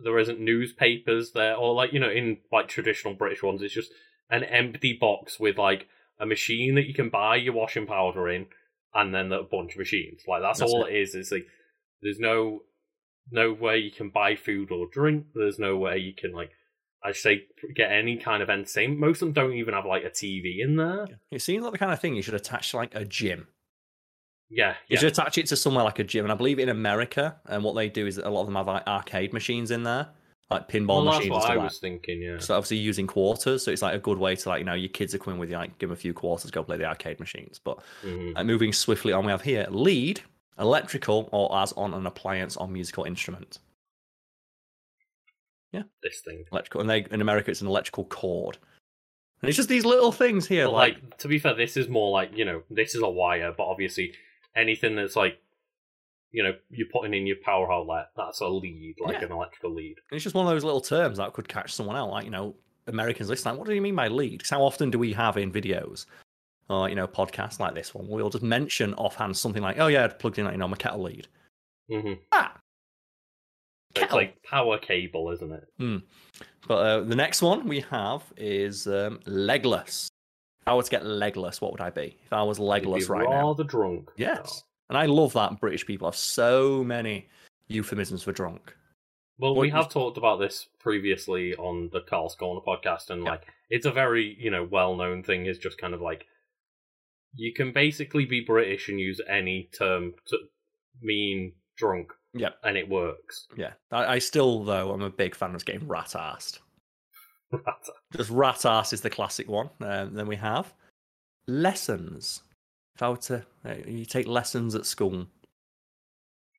there isn't newspapers there or like you know in like traditional british ones it's just an empty box with like a machine that you can buy your washing powder in and then a bunch of machines like that's, That's all it is it's like there's no no way you can buy food or drink there's no way you can like i say get any kind of entertainment most of them don't even have like a tv in there It seems like the kind of thing you should attach to like a gym. yeah You yeah should attach it to somewhere like a gym. And I believe in America, and what they do is a lot of them have like arcade machines in there, like pinball well, that's machines and what i like was thinking yeah. So obviously using quarters, so it's like a good way to like you know your kids are coming with you, like give them a few quarters, go play the arcade machines. But Mhm. uh, moving swiftly on, we have here lead, electrical, or as on an appliance or musical instrument. Yeah, this thing Electrical, and they in America it's an electrical cord. And it's just these little things here, But like, like, to be fair, this is more like you know, this is a wire, but obviously anything that's like, you know, you're putting in your power outlet, that's a lead, like Yeah. an electrical lead. it's just one of those little terms that could catch someone out. Like you know, Americans listen. Like, what do you mean by lead? 'Cause how often do we have in videos? Or you know, podcasts like this one, we'll just mention offhand something like, "Oh yeah, I'd plugged in, like, you know, my kettle lead." hmm Ah, It's kettle. like power cable, isn't it? But uh, the next one we have is um, legless. If I were to get legless, what would I be? If I was legless right now. rather drunk. Yes. And I love that British people have so many euphemisms for drunk. Well, we have talked about this previously on the Karl's Corner podcast, and Yeah. like, it's a very you know well-known thing. Is just kind of like you can basically be British and use any term to mean drunk, Yep. and it works. Yeah. I, I still, though, I'm a big fan of getting rat assed. Just rat ass is the classic one. Um, then we have lessons. If I were to, uh, you take lessons at school,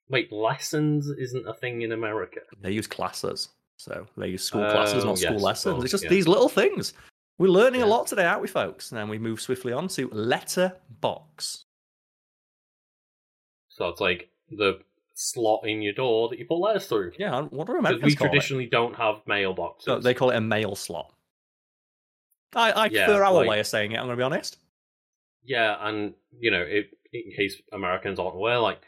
Wait, lessons isn't a thing in America. they use classes. So they use school classes, Oh, not school yes, of lessons. course, it's just yeah. these little things. We're learning a lot today, aren't we, folks? And then we move swiftly on to letter box. So it's like the slot in your door that you put letters through. Yeah, what do Americans we call it? traditionally don't have mailboxes. So they call it a mail slot. I, I Yeah, prefer our like- way of saying it, I'm going to be honest. Yeah, and you know, it, in case Americans aren't aware, like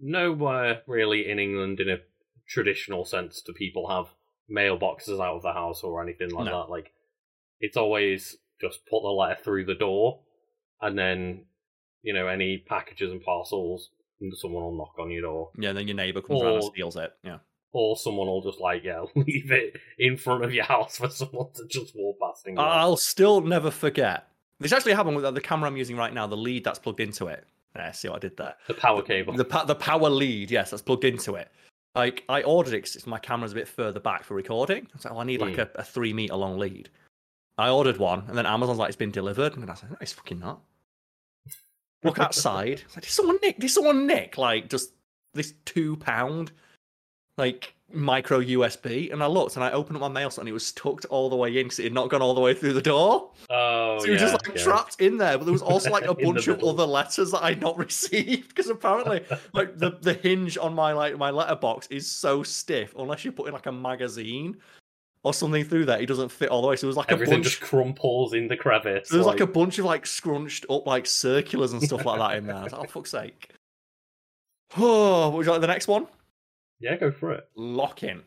nowhere really in England, in a traditional sense, do people have mailboxes out of the house or anything like No. that. Like, it's always just put the letter through the door, and then you know, any packages and parcels, someone will knock on your door, Yeah, then your neighbour comes around and Or- steals it. Yeah. or someone will just like yeah, leave it in front of your house for someone to just walk past and. I'll still never forget. This actually happened with the camera I'm using right now, the lead that's plugged into it. Yeah, see what I did there. The power cable. The pa- the power lead, yes, that's plugged into it. Like I ordered it because my camera's a bit further back for recording. I was like, oh, I need like Mm. a, a three meter long lead. I ordered one, and then Amazon's like, it's been delivered, and I said, no, it's fucking not. Look outside. It's like, did someone nick? Did someone nick like just this two pound like micro USB? And I looked, and I opened up my mail slot, and it was tucked all the way in because it had not gone all the way through the door. oh, So it yeah, was just like yeah. trapped in there, but there was also like a In the bunch of middle. other letters that I'd not received because apparently, like the the hinge on my like my letterbox is so stiff unless you put in like a magazine or something through there, it doesn't fit all the way. So it was like Everything a bunch. just crumples in the crevice. There was like a bunch of like scrunched up like circulars and stuff like that in there. I was like, oh fuck's sake! Oh, would you like the next one? Yeah, go for it. Lock in.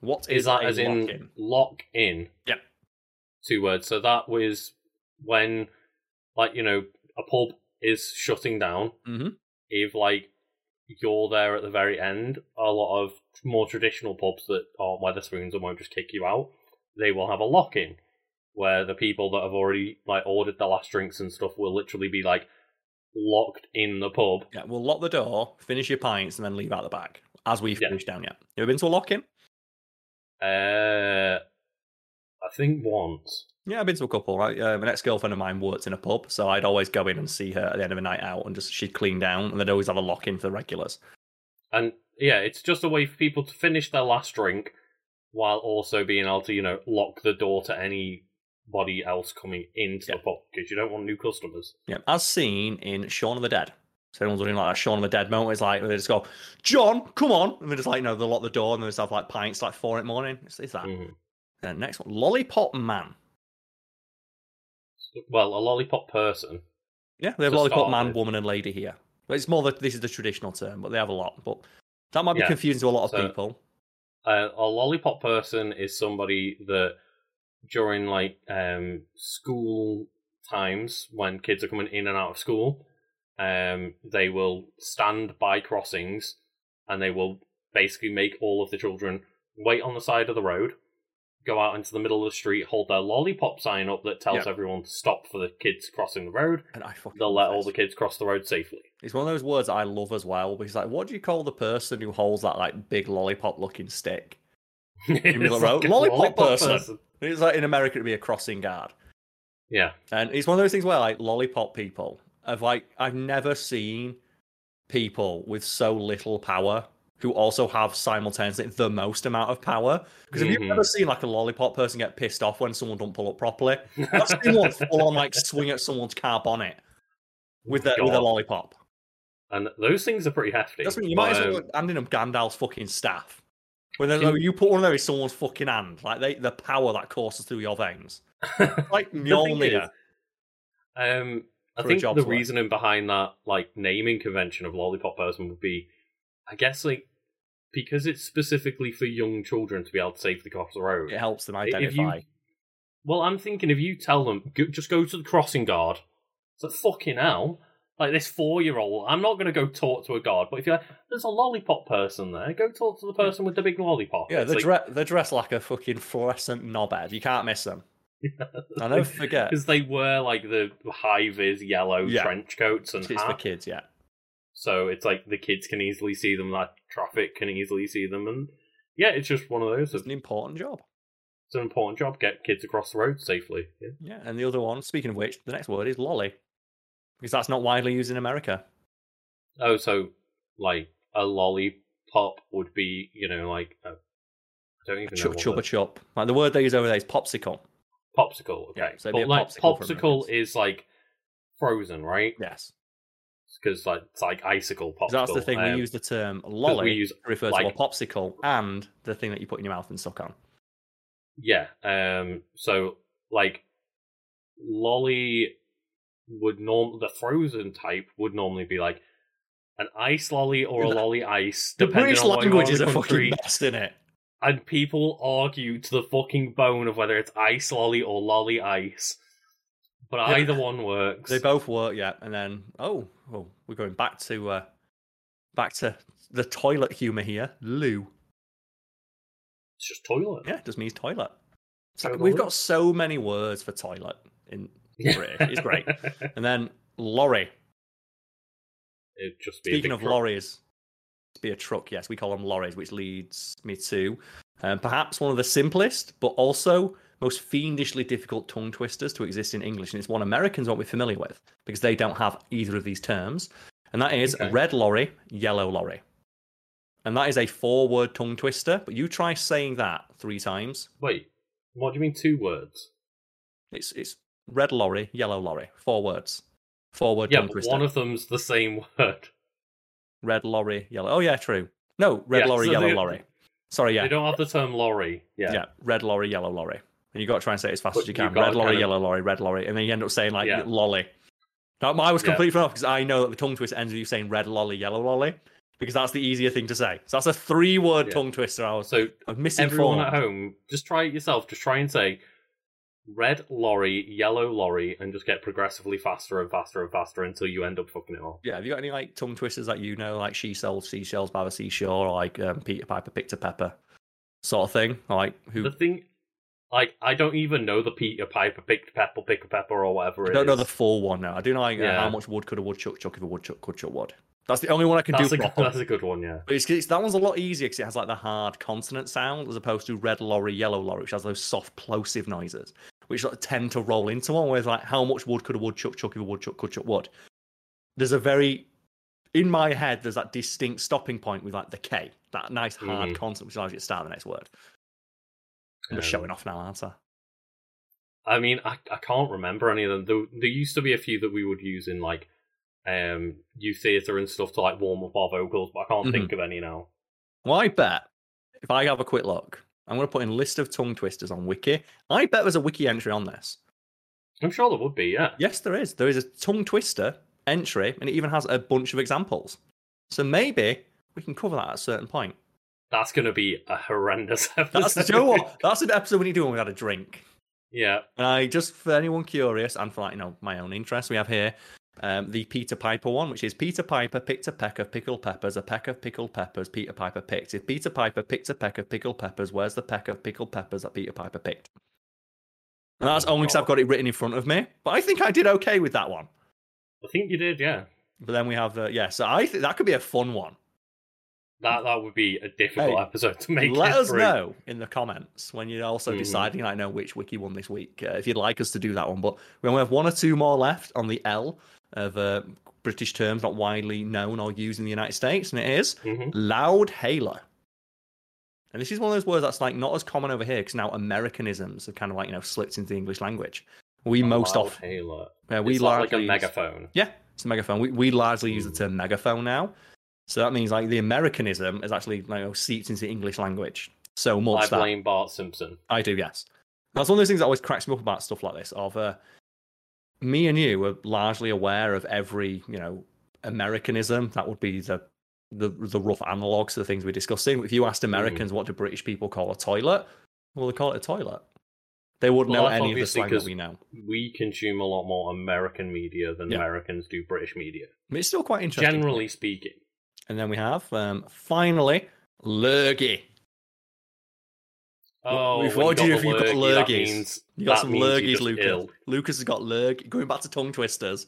What Is that a as in lock-in? lock in? Yep. Two words. So that was when, like, you know, a pub is shutting down. Mhm. If, like, you're there at the very end, a lot of more traditional pubs that aren't Wetherspoons and won't just kick you out, they will have a lock in where the people that have already, like, ordered the last drinks and stuff will literally be, like, locked in the pub. Yeah, we'll lock the door, finish your pints, and then leave out the back as we Yeah. finish down. Yeah, you ever been to a lock in? Uh, I think once. Yeah, I've been to a couple. Right, uh, my ex girlfriend of mine worked in a pub, so I'd always go in and see her at the end of a night out, and just she'd clean down, and they'd always have a lock in for the regulars. And yeah, it's just a way for people to finish their last drink while also being able to, you know, lock the door to anybody else coming into Yeah. the pub because you don't want new customers. Yeah, as seen in Shaun of the Dead. So everyone's doing like that Shaun of the Dead moment. It's like they just go, John, come on, and they're just like you know they lock the door and they just have like pints like four in the morning. It's, it's that. Mhm. Then next one, Lollipop Man. Well, a lollipop person. Yeah, they have Lollipop Man, with. woman, and lady here. But it's more that this is the traditional term, but they have a lot. But that might be Yeah, confusing to a lot of so- people. Uh, a lollipop person is somebody that during like um school times when kids are coming in and out of school, um, they will stand by crossings and they will basically make all of the children wait on the side of the road, go out into the middle of the street, hold their lollipop sign up that tells Yeah. everyone to stop for the kids crossing the road. And I fucking They'll let all the kids cross the road safely. It's one of those words I love as well because like, what do you call the person who holds that like big lollipop looking stick? It's middle of the road. a Lollipop person. It's like in America it'd be a crossing guard. Yeah. And it's one of those things where like lollipop people have like I've never seen people with so little power who also have simultaneously the most amount of power. Because have you Mhm. ever seen like a lollipop person get pissed off when someone don't pull up properly? I've seen one full on like swing at someone's car bonnet with their with a lollipop. And those things are pretty hefty. That's what you might as well handing them Gandalf's fucking staff. When like, you put one of those in someone's fucking hand, like they the power that courses through your veins, like Mjolnir. um, I think the worth. reasoning behind that, like naming convention of lollipop person, would be, I guess, like because it's specifically for young children to be able to safely cross the road. It helps them If you- identify. Well, I'm thinking if you tell them go, just go to the crossing guard, it's like fucking hell. Like this four-year-old, I'm not going to go talk to a guard. But if you're like, there's a lollipop person there, go talk to the person with the big lollipop. Yeah, they're, like- dre- they're dressed like a fucking fluorescent knobhead. You can't miss them. I never forget. because they wear like the high vis yellow Yeah. trench coats and It's for kids, yeah. So it's like the kids can easily see them, like traffic can easily see them, and yeah, it's just one of those. It's an important job. It's an important job get kids across the road safely. Yeah. Yeah, and the other one, speaking of which, the next word is lolly. Because that's not widely used in America. Oh, so like a lollipop would be, you know, like a, I don't even know what chupa the- chup. Like the word they use over there is popsicle. popsicle. Okay, Yeah, so but a like popsicle popsicle is like frozen, right? Yes. Because like it's like icicle popsicle. that's the thing, Um, we use the term lolly We use, to refer like- to a popsicle and the thing that you put in your mouth and suck on. Yeah. Um. So like, lolly would norm the frozen type would normally be like an ice lolly or a lolly ice, The British language is a fucking best, in it? And people argue to the fucking bone of whether it's ice lolly or lolly ice. But Yeah. either one works. They both work, yeah. And then, oh, oh we're going back to uh back to the toilet humor here. Lou. It's just toilet. Yeah, it just means toilet. Like, we've got so many words for toilet in British. It's great. And then lorry. It'd just be Speaking of truck. lorries, be a truck, yes, we call them lorries, which leads me to um, perhaps one of the simplest, but also most fiendishly difficult tongue twisters to exist in English, and it's one Americans won't be familiar with because they don't have either of these terms, and that is Okay. red lorry, yellow lorry. And that is a four-word tongue twister, but you try saying that three times. Wait, what do you mean two words? It's it's red lorry, yellow lorry, four words, four-word Yeah, tongue twister. one of them's the same word. Red lorry, yellow. Oh yeah, true. No, red Yeah, lorry, so yellow they- lorry. Sorry, yeah. They don't have the term lorry. Yeah. Yeah, red lorry, yellow lorry. And you got to try and say it as fast But as you can. Red lorry, kind of- yellow lorry, red lorry, and then you end up saying like Yeah. lolly. Now, I was Yeah. completely thrown off because I know that the tongue twister ends with you saying red lolly, yellow lolly, because that's the easier thing to say. So that's a three-word Yeah. tongue twister. I was, So I was everyone at home, just try it yourself. Just try and say red lorry, yellow lorry, and just get progressively faster and faster and faster until you end up fucking it all. Yeah, have you got any like tongue twisters that you know, like she sells seashells by the seashore, or like um, Peter Piper picked a pepper, sort of thing? Or, like who? The thing, like, I don't even know the Peter Piper picked a pepper, pick a pepper, or whatever I don't know the full one now. I do know like, Yeah. how much wood could a woodchuck chuck if a woodchuck could chuck wood. That's the only one I can That's do a, properly. that's a good one, yeah. But it's, it's that one's a lot easier because it has like the hard consonant sound as opposed to red lorry, yellow lorry, which has those soft plosive noises, which of tend to roll into one. Whereas like, how much wood could a woodchuck chuck if a woodchuck could chuck wood? There's a very in my head. There's that distinct stopping point with like the K, that nice hard Mhm. consonant, which allows you to start the next word. I'm just Um, showing off now, aren't I? I mean, I, I can't remember any of them. There, there used to be a few that we would use in like um youth theatre and stuff to like warm up our vocals, but I can't Mhm. think of any now. Well, I bet if I have a quick look, I'm going to put in list of tongue twisters on Wiki. I bet there's a Wiki entry on this. I'm sure there would be, yeah. Yes, there is. There is a tongue twister entry, and it even has a bunch of examples. So maybe we can cover that at a certain point. That's going to be a horrendous episode. That's you know what? That's an episode we need to do when we had a drink. yeah. And I just for anyone curious and for like, you know my own interest, we have here um, the Peter Piper one, which is Peter Piper picked a peck of pickled peppers, a peck of pickled peppers Peter Piper picked. If Peter Piper picked a peck of pickled peppers, where's the peck of pickled peppers that Peter Piper picked? And that's Oh, only because I've got it written in front of me. But I think I did okay with that one. I think you did, yeah. But then we have uh, yeah, so I think that could be a fun one. That that would be a difficult Hey, episode to make. Let us through. know in the comments when you're also Mhm. deciding, I know which wiki won this week, uh, if you'd like us to do that one. But we only have one or two more left on the L of uh, British terms not widely known or used in the United States, and it is Mhm. loud hailer. And this is one of those words that's like not as common over here because now Americanisms have kind of like you know slipped into the English language. We A most loud often, hailer. yeah, we it's like, like a largely use- megaphone. yeah, it's a megaphone. We we largely use the Mm. term megaphone now. So that means like the Americanism is actually like you know, seeped into the English language so I much that blame Bart Simpson. I do, yes. That's one of those things that always cracks me up about stuff like this. Of uh, me and you are largely aware of every, you know, Americanism. That would be the the, the rough analogues to the things we're discussing. If you asked Mm-hmm. Americans what do British people call a toilet, well, they call it a toilet. They wouldn't Well, know any of the slang that we know. We consume a lot more American media than Yeah. Americans do British media. But it's still quite interesting. Generally speaking. And then we have um, finally lurgy. Oh, We've when you if you've got lurgies. means- You got some lurgies, Lucas. ill. Lucas has got lurg. Going back to tongue twisters.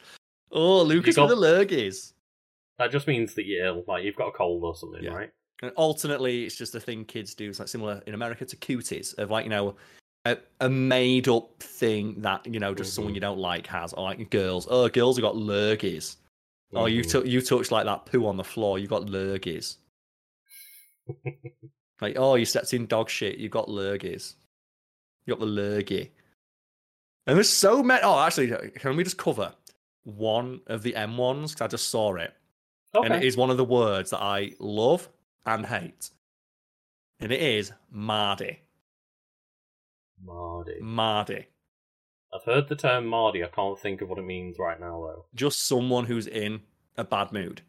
Oh, Lucas got- with the lurgies. That just means that you're ill. Like you've got a cold or something, Yeah. right? And alternately, it's just a thing kids do. It's like similar in America to cooties, of like you know, a, a made up thing that you know just someone Mhm. you don't like has, or like girls. Oh, girls have got lurgies. Oh, you Mhm. took you touched like that poo on the floor. You got lurgies. like oh, you stepped in dog shit. You got lurgies. You got the lurgy. And there's so many. Oh, actually, can we just cover one of the M ones? Because I just saw it Okay. and it is one of the words that I love and hate. And it is Mardy. Mardy. Mardy. I've heard the term Mardy. I can't think of what it means right now, though. Just someone who's in a bad mood.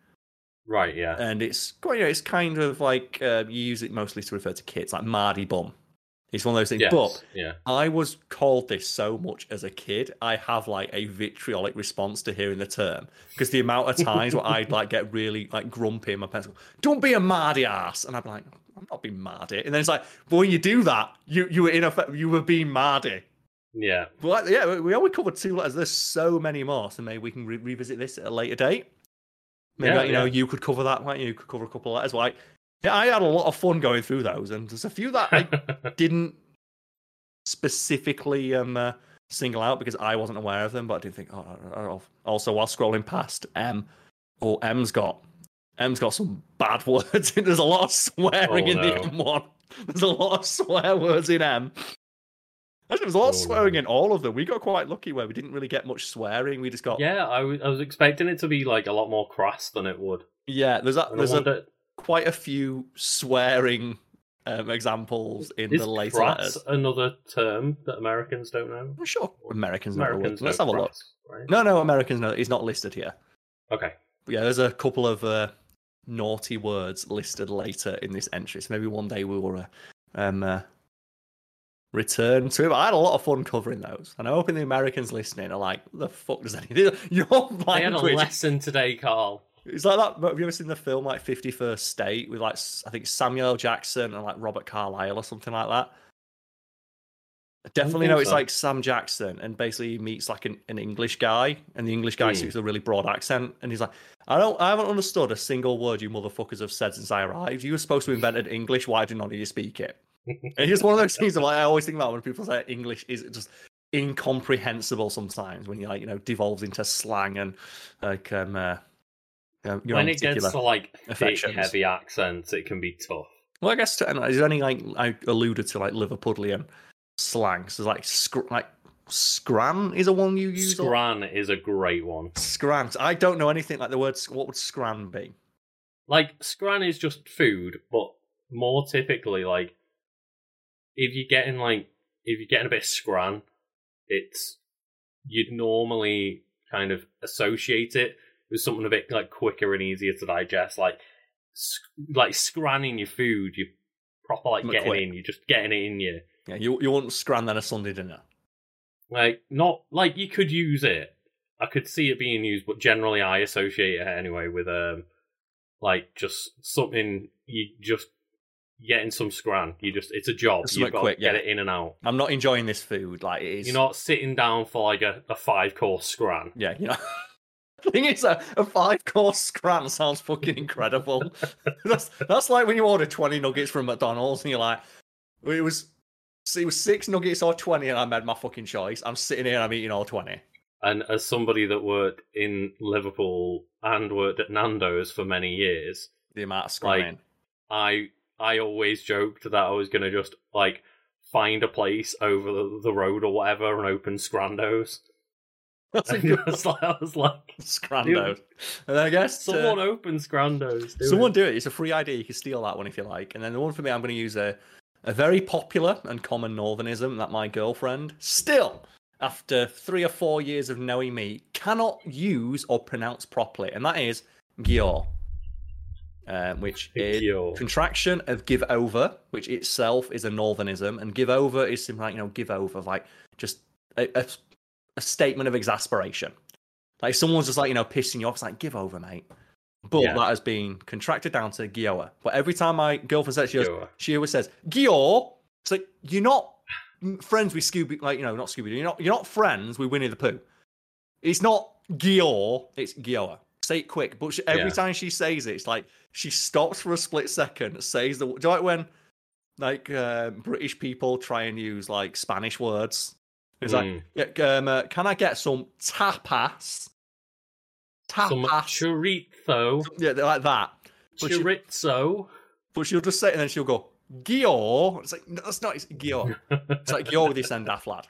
Right, yeah. And it's quite, you know, it's kind of like uh, you use it mostly to refer to kids, like Mardy bum. It's one of those things. yes. But yeah. I was called this so much as a kid. I have like a vitriolic response to hearing the term because the amount of times where I'd like get really like grumpy in my parents go, "Don't be a mardy ass," and I'd be like, "I'm not being mardy," and then it's like, "But when you do that, you you were in effect, you were being mardy." Yeah. Well, yeah, we only covered two letters. There's so many more, so maybe we can re- revisit this at a later date. Maybe Yeah, like, you know you could cover that, like you could cover a couple of letters. Like, yeah, I had a lot of fun going through those, and there's a few that I didn't specifically um uh, single out because I wasn't aware of them, but I did think. Oh, also while scrolling past M, oh M's got M's got some bad words. There's a lot of swearing Oh, in the. M one. There's a lot of swear words in M. Actually, there's a lot of Oh, swearing in all of them. We got quite lucky where we didn't really get much swearing. We just got yeah, I was I was expecting it to be like a lot more crass than it would. yeah. There's a, And I there's a, quite a few swearing um, examples in is the later crass letters. another term that Americans don't know? I'm sure Americans know. the word. Americans Let's know have a look. crass, right? No, no, Americans know. He's not listed here. Okay. But yeah, there's a couple of uh, naughty words listed later in this entry. So maybe one day we will uh, um, uh, return to it. I had a lot of fun covering those, and I'm hoping the Americans listening are like, "The fuck does any your I had a lesson today, Karl. It's like that. Have you ever seen the film like Fifty First State with like I think Samuel L. Jackson and like Robert Carlyle or something like that? I definitely think know it's like Sam Jackson, and basically he meets like an, an English guy, and the English guy Hmm. speaks a really broad accent, and he's like, "I don't, I haven't understood a single word you motherfuckers have said since I arrived. You were supposed to have invented English. Why do none of you speak it?" It's one of those things that like, I always think about when people say English is just incomprehensible sometimes when you like you know devolves into slang and like um uh, um, when it gets to like thick, heavy accents, it can be tough. Well, I guess to, and is there any like I alluded to like Liverpudlian slang? So like scr- like scran is a one you use. or- is a great one. Scran. I don't know anything like the word. What would scran be? Like scran is just food, but more typically, like if you're getting like if you're getting a bit scran, it's you'd normally kind of associate it with something a bit like quicker and easier to digest, like sc- like scranning your food. You proper like getting quick. in. You're just getting it in you. Yeah, you you want scran than a Sunday dinner. Like not like you could use it. I could see it being used, but generally I associate it anyway with um like just something you just getting some scran. You just it's a job. Something You've got quick, to get yeah. it in and out. I'm not enjoying this food. Like it is. You're not sitting down for like a, a five course scran. Yeah, you know. The thing is, a, a five course scran sounds fucking incredible. that's that's like when you order twenty nuggets from McDonald's and you're like, it was it was six nuggets or twenty, and I made my fucking choice. I'm sitting here and I'm eating all twenty. And as somebody that worked in Liverpool and worked at Nando's for many years, The amount of Like. I I always joked that I was gonna just like find a place over the, road or whatever and open Scrandos. That's And good just like, I was like, Scrandos. And I guess uh, someone open Scrandos. do someone it. do it. It's a free idea. You can steal that one if you like. And then the one for me, I'm going to use a a very popular and common northernism that my girlfriend still, after three or four years of knowing me, cannot use or pronounce properly, and that is Gior, uh, which is contraction of give over, which itself is a northernism, and give over is simply like you know give over, like just a, a, a statement of exasperation. Like someone's just like you know pissing you off, it's like give over, mate. But Yeah. that has been contracted down to Gioa. But every time my girlfriend says she goes, she always says Gior. It's like you're not friends with Scooby, like you know, not Scooby. You're not you're not friends with Winnie the Pooh. It's not Gior. It's Gioa. Say it quick. But she, every Yeah. time she says it, it's like she stops for a split second, says the. Do you like when like uh, British people try and use like Spanish words? It's Mm. like, um, uh, can I get some tapas? Some Tapas. chorizo. yeah, they're like that. But she- Chorizo. But she'll just say it and then she'll go, Gior. It's like, no, that's not, it's Gior. It's like Gior with this end lad.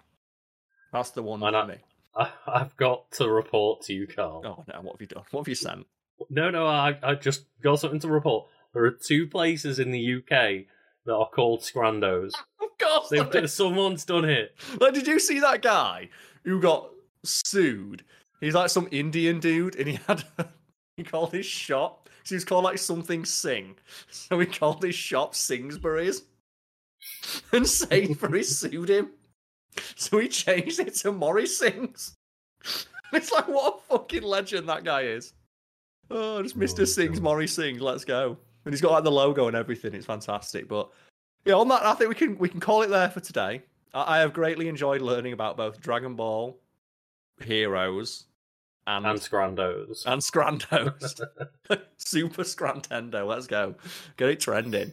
That's the one And for I- me. I, I've got to report to you, Karl. Oh no, what have you done? What have you sent? No, no, I, I just got something to report. There are two places in the UK that are called Scrandos. Of course. They've there done, is. someone's done it. Like, did you see that guy who got sued? He's like some Indian dude, and he had he called his shop. So he was called like something Singh. So he called his shop Singsbury's. And Sainsbury's sued him. So he changed it to Morris Sings. It's like what a fucking legend that guy is. Oh, just Mr. Oh, Sings, God. Morris Sings, let's go. And he's got like the logo and everything. It's fantastic. But yeah, on that, I think we can we can call it there for today. I, I have greatly enjoyed learning about both Dragon Ball, Heroes, and And Scrandos. and Scrandos. Super Scrantendo. Let's go. Get it trending.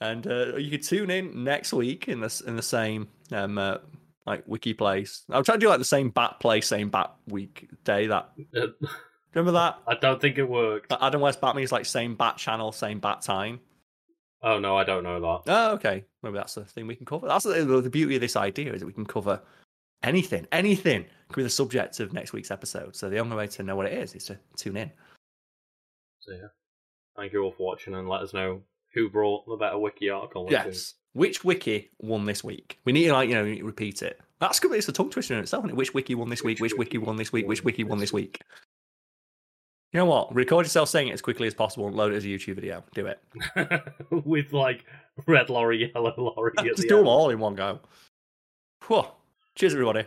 And uh, you can tune in next week in the in the same um uh, like wiki place. I'm trying to do like the same bat play, same bat week day. That remember that I don't think it worked. That Adam West Batman is like same bat channel, same bat time. Oh no, I don't know that. Oh, okay. Maybe that's the thing we can cover. That's the, the beauty of this idea is that we can cover anything, anything could be the subject of next week's episode. So the only way to know what it is is to tune in. So yeah. Thank you all for watching and let us know who brought the better wiki article. Yes. Which wiki won this week? We need to like you know repeat it. That's good. It's a tongue twister in itself. Isn't it? Which wiki won this week? Which wiki won this week? Which wiki won this week? You know what? Record yourself saying it as quickly as possible and load it as a YouTube video. Do it. With like red lorry, yellow lorry. Just do them all in one go. Whew. Cheers, everybody.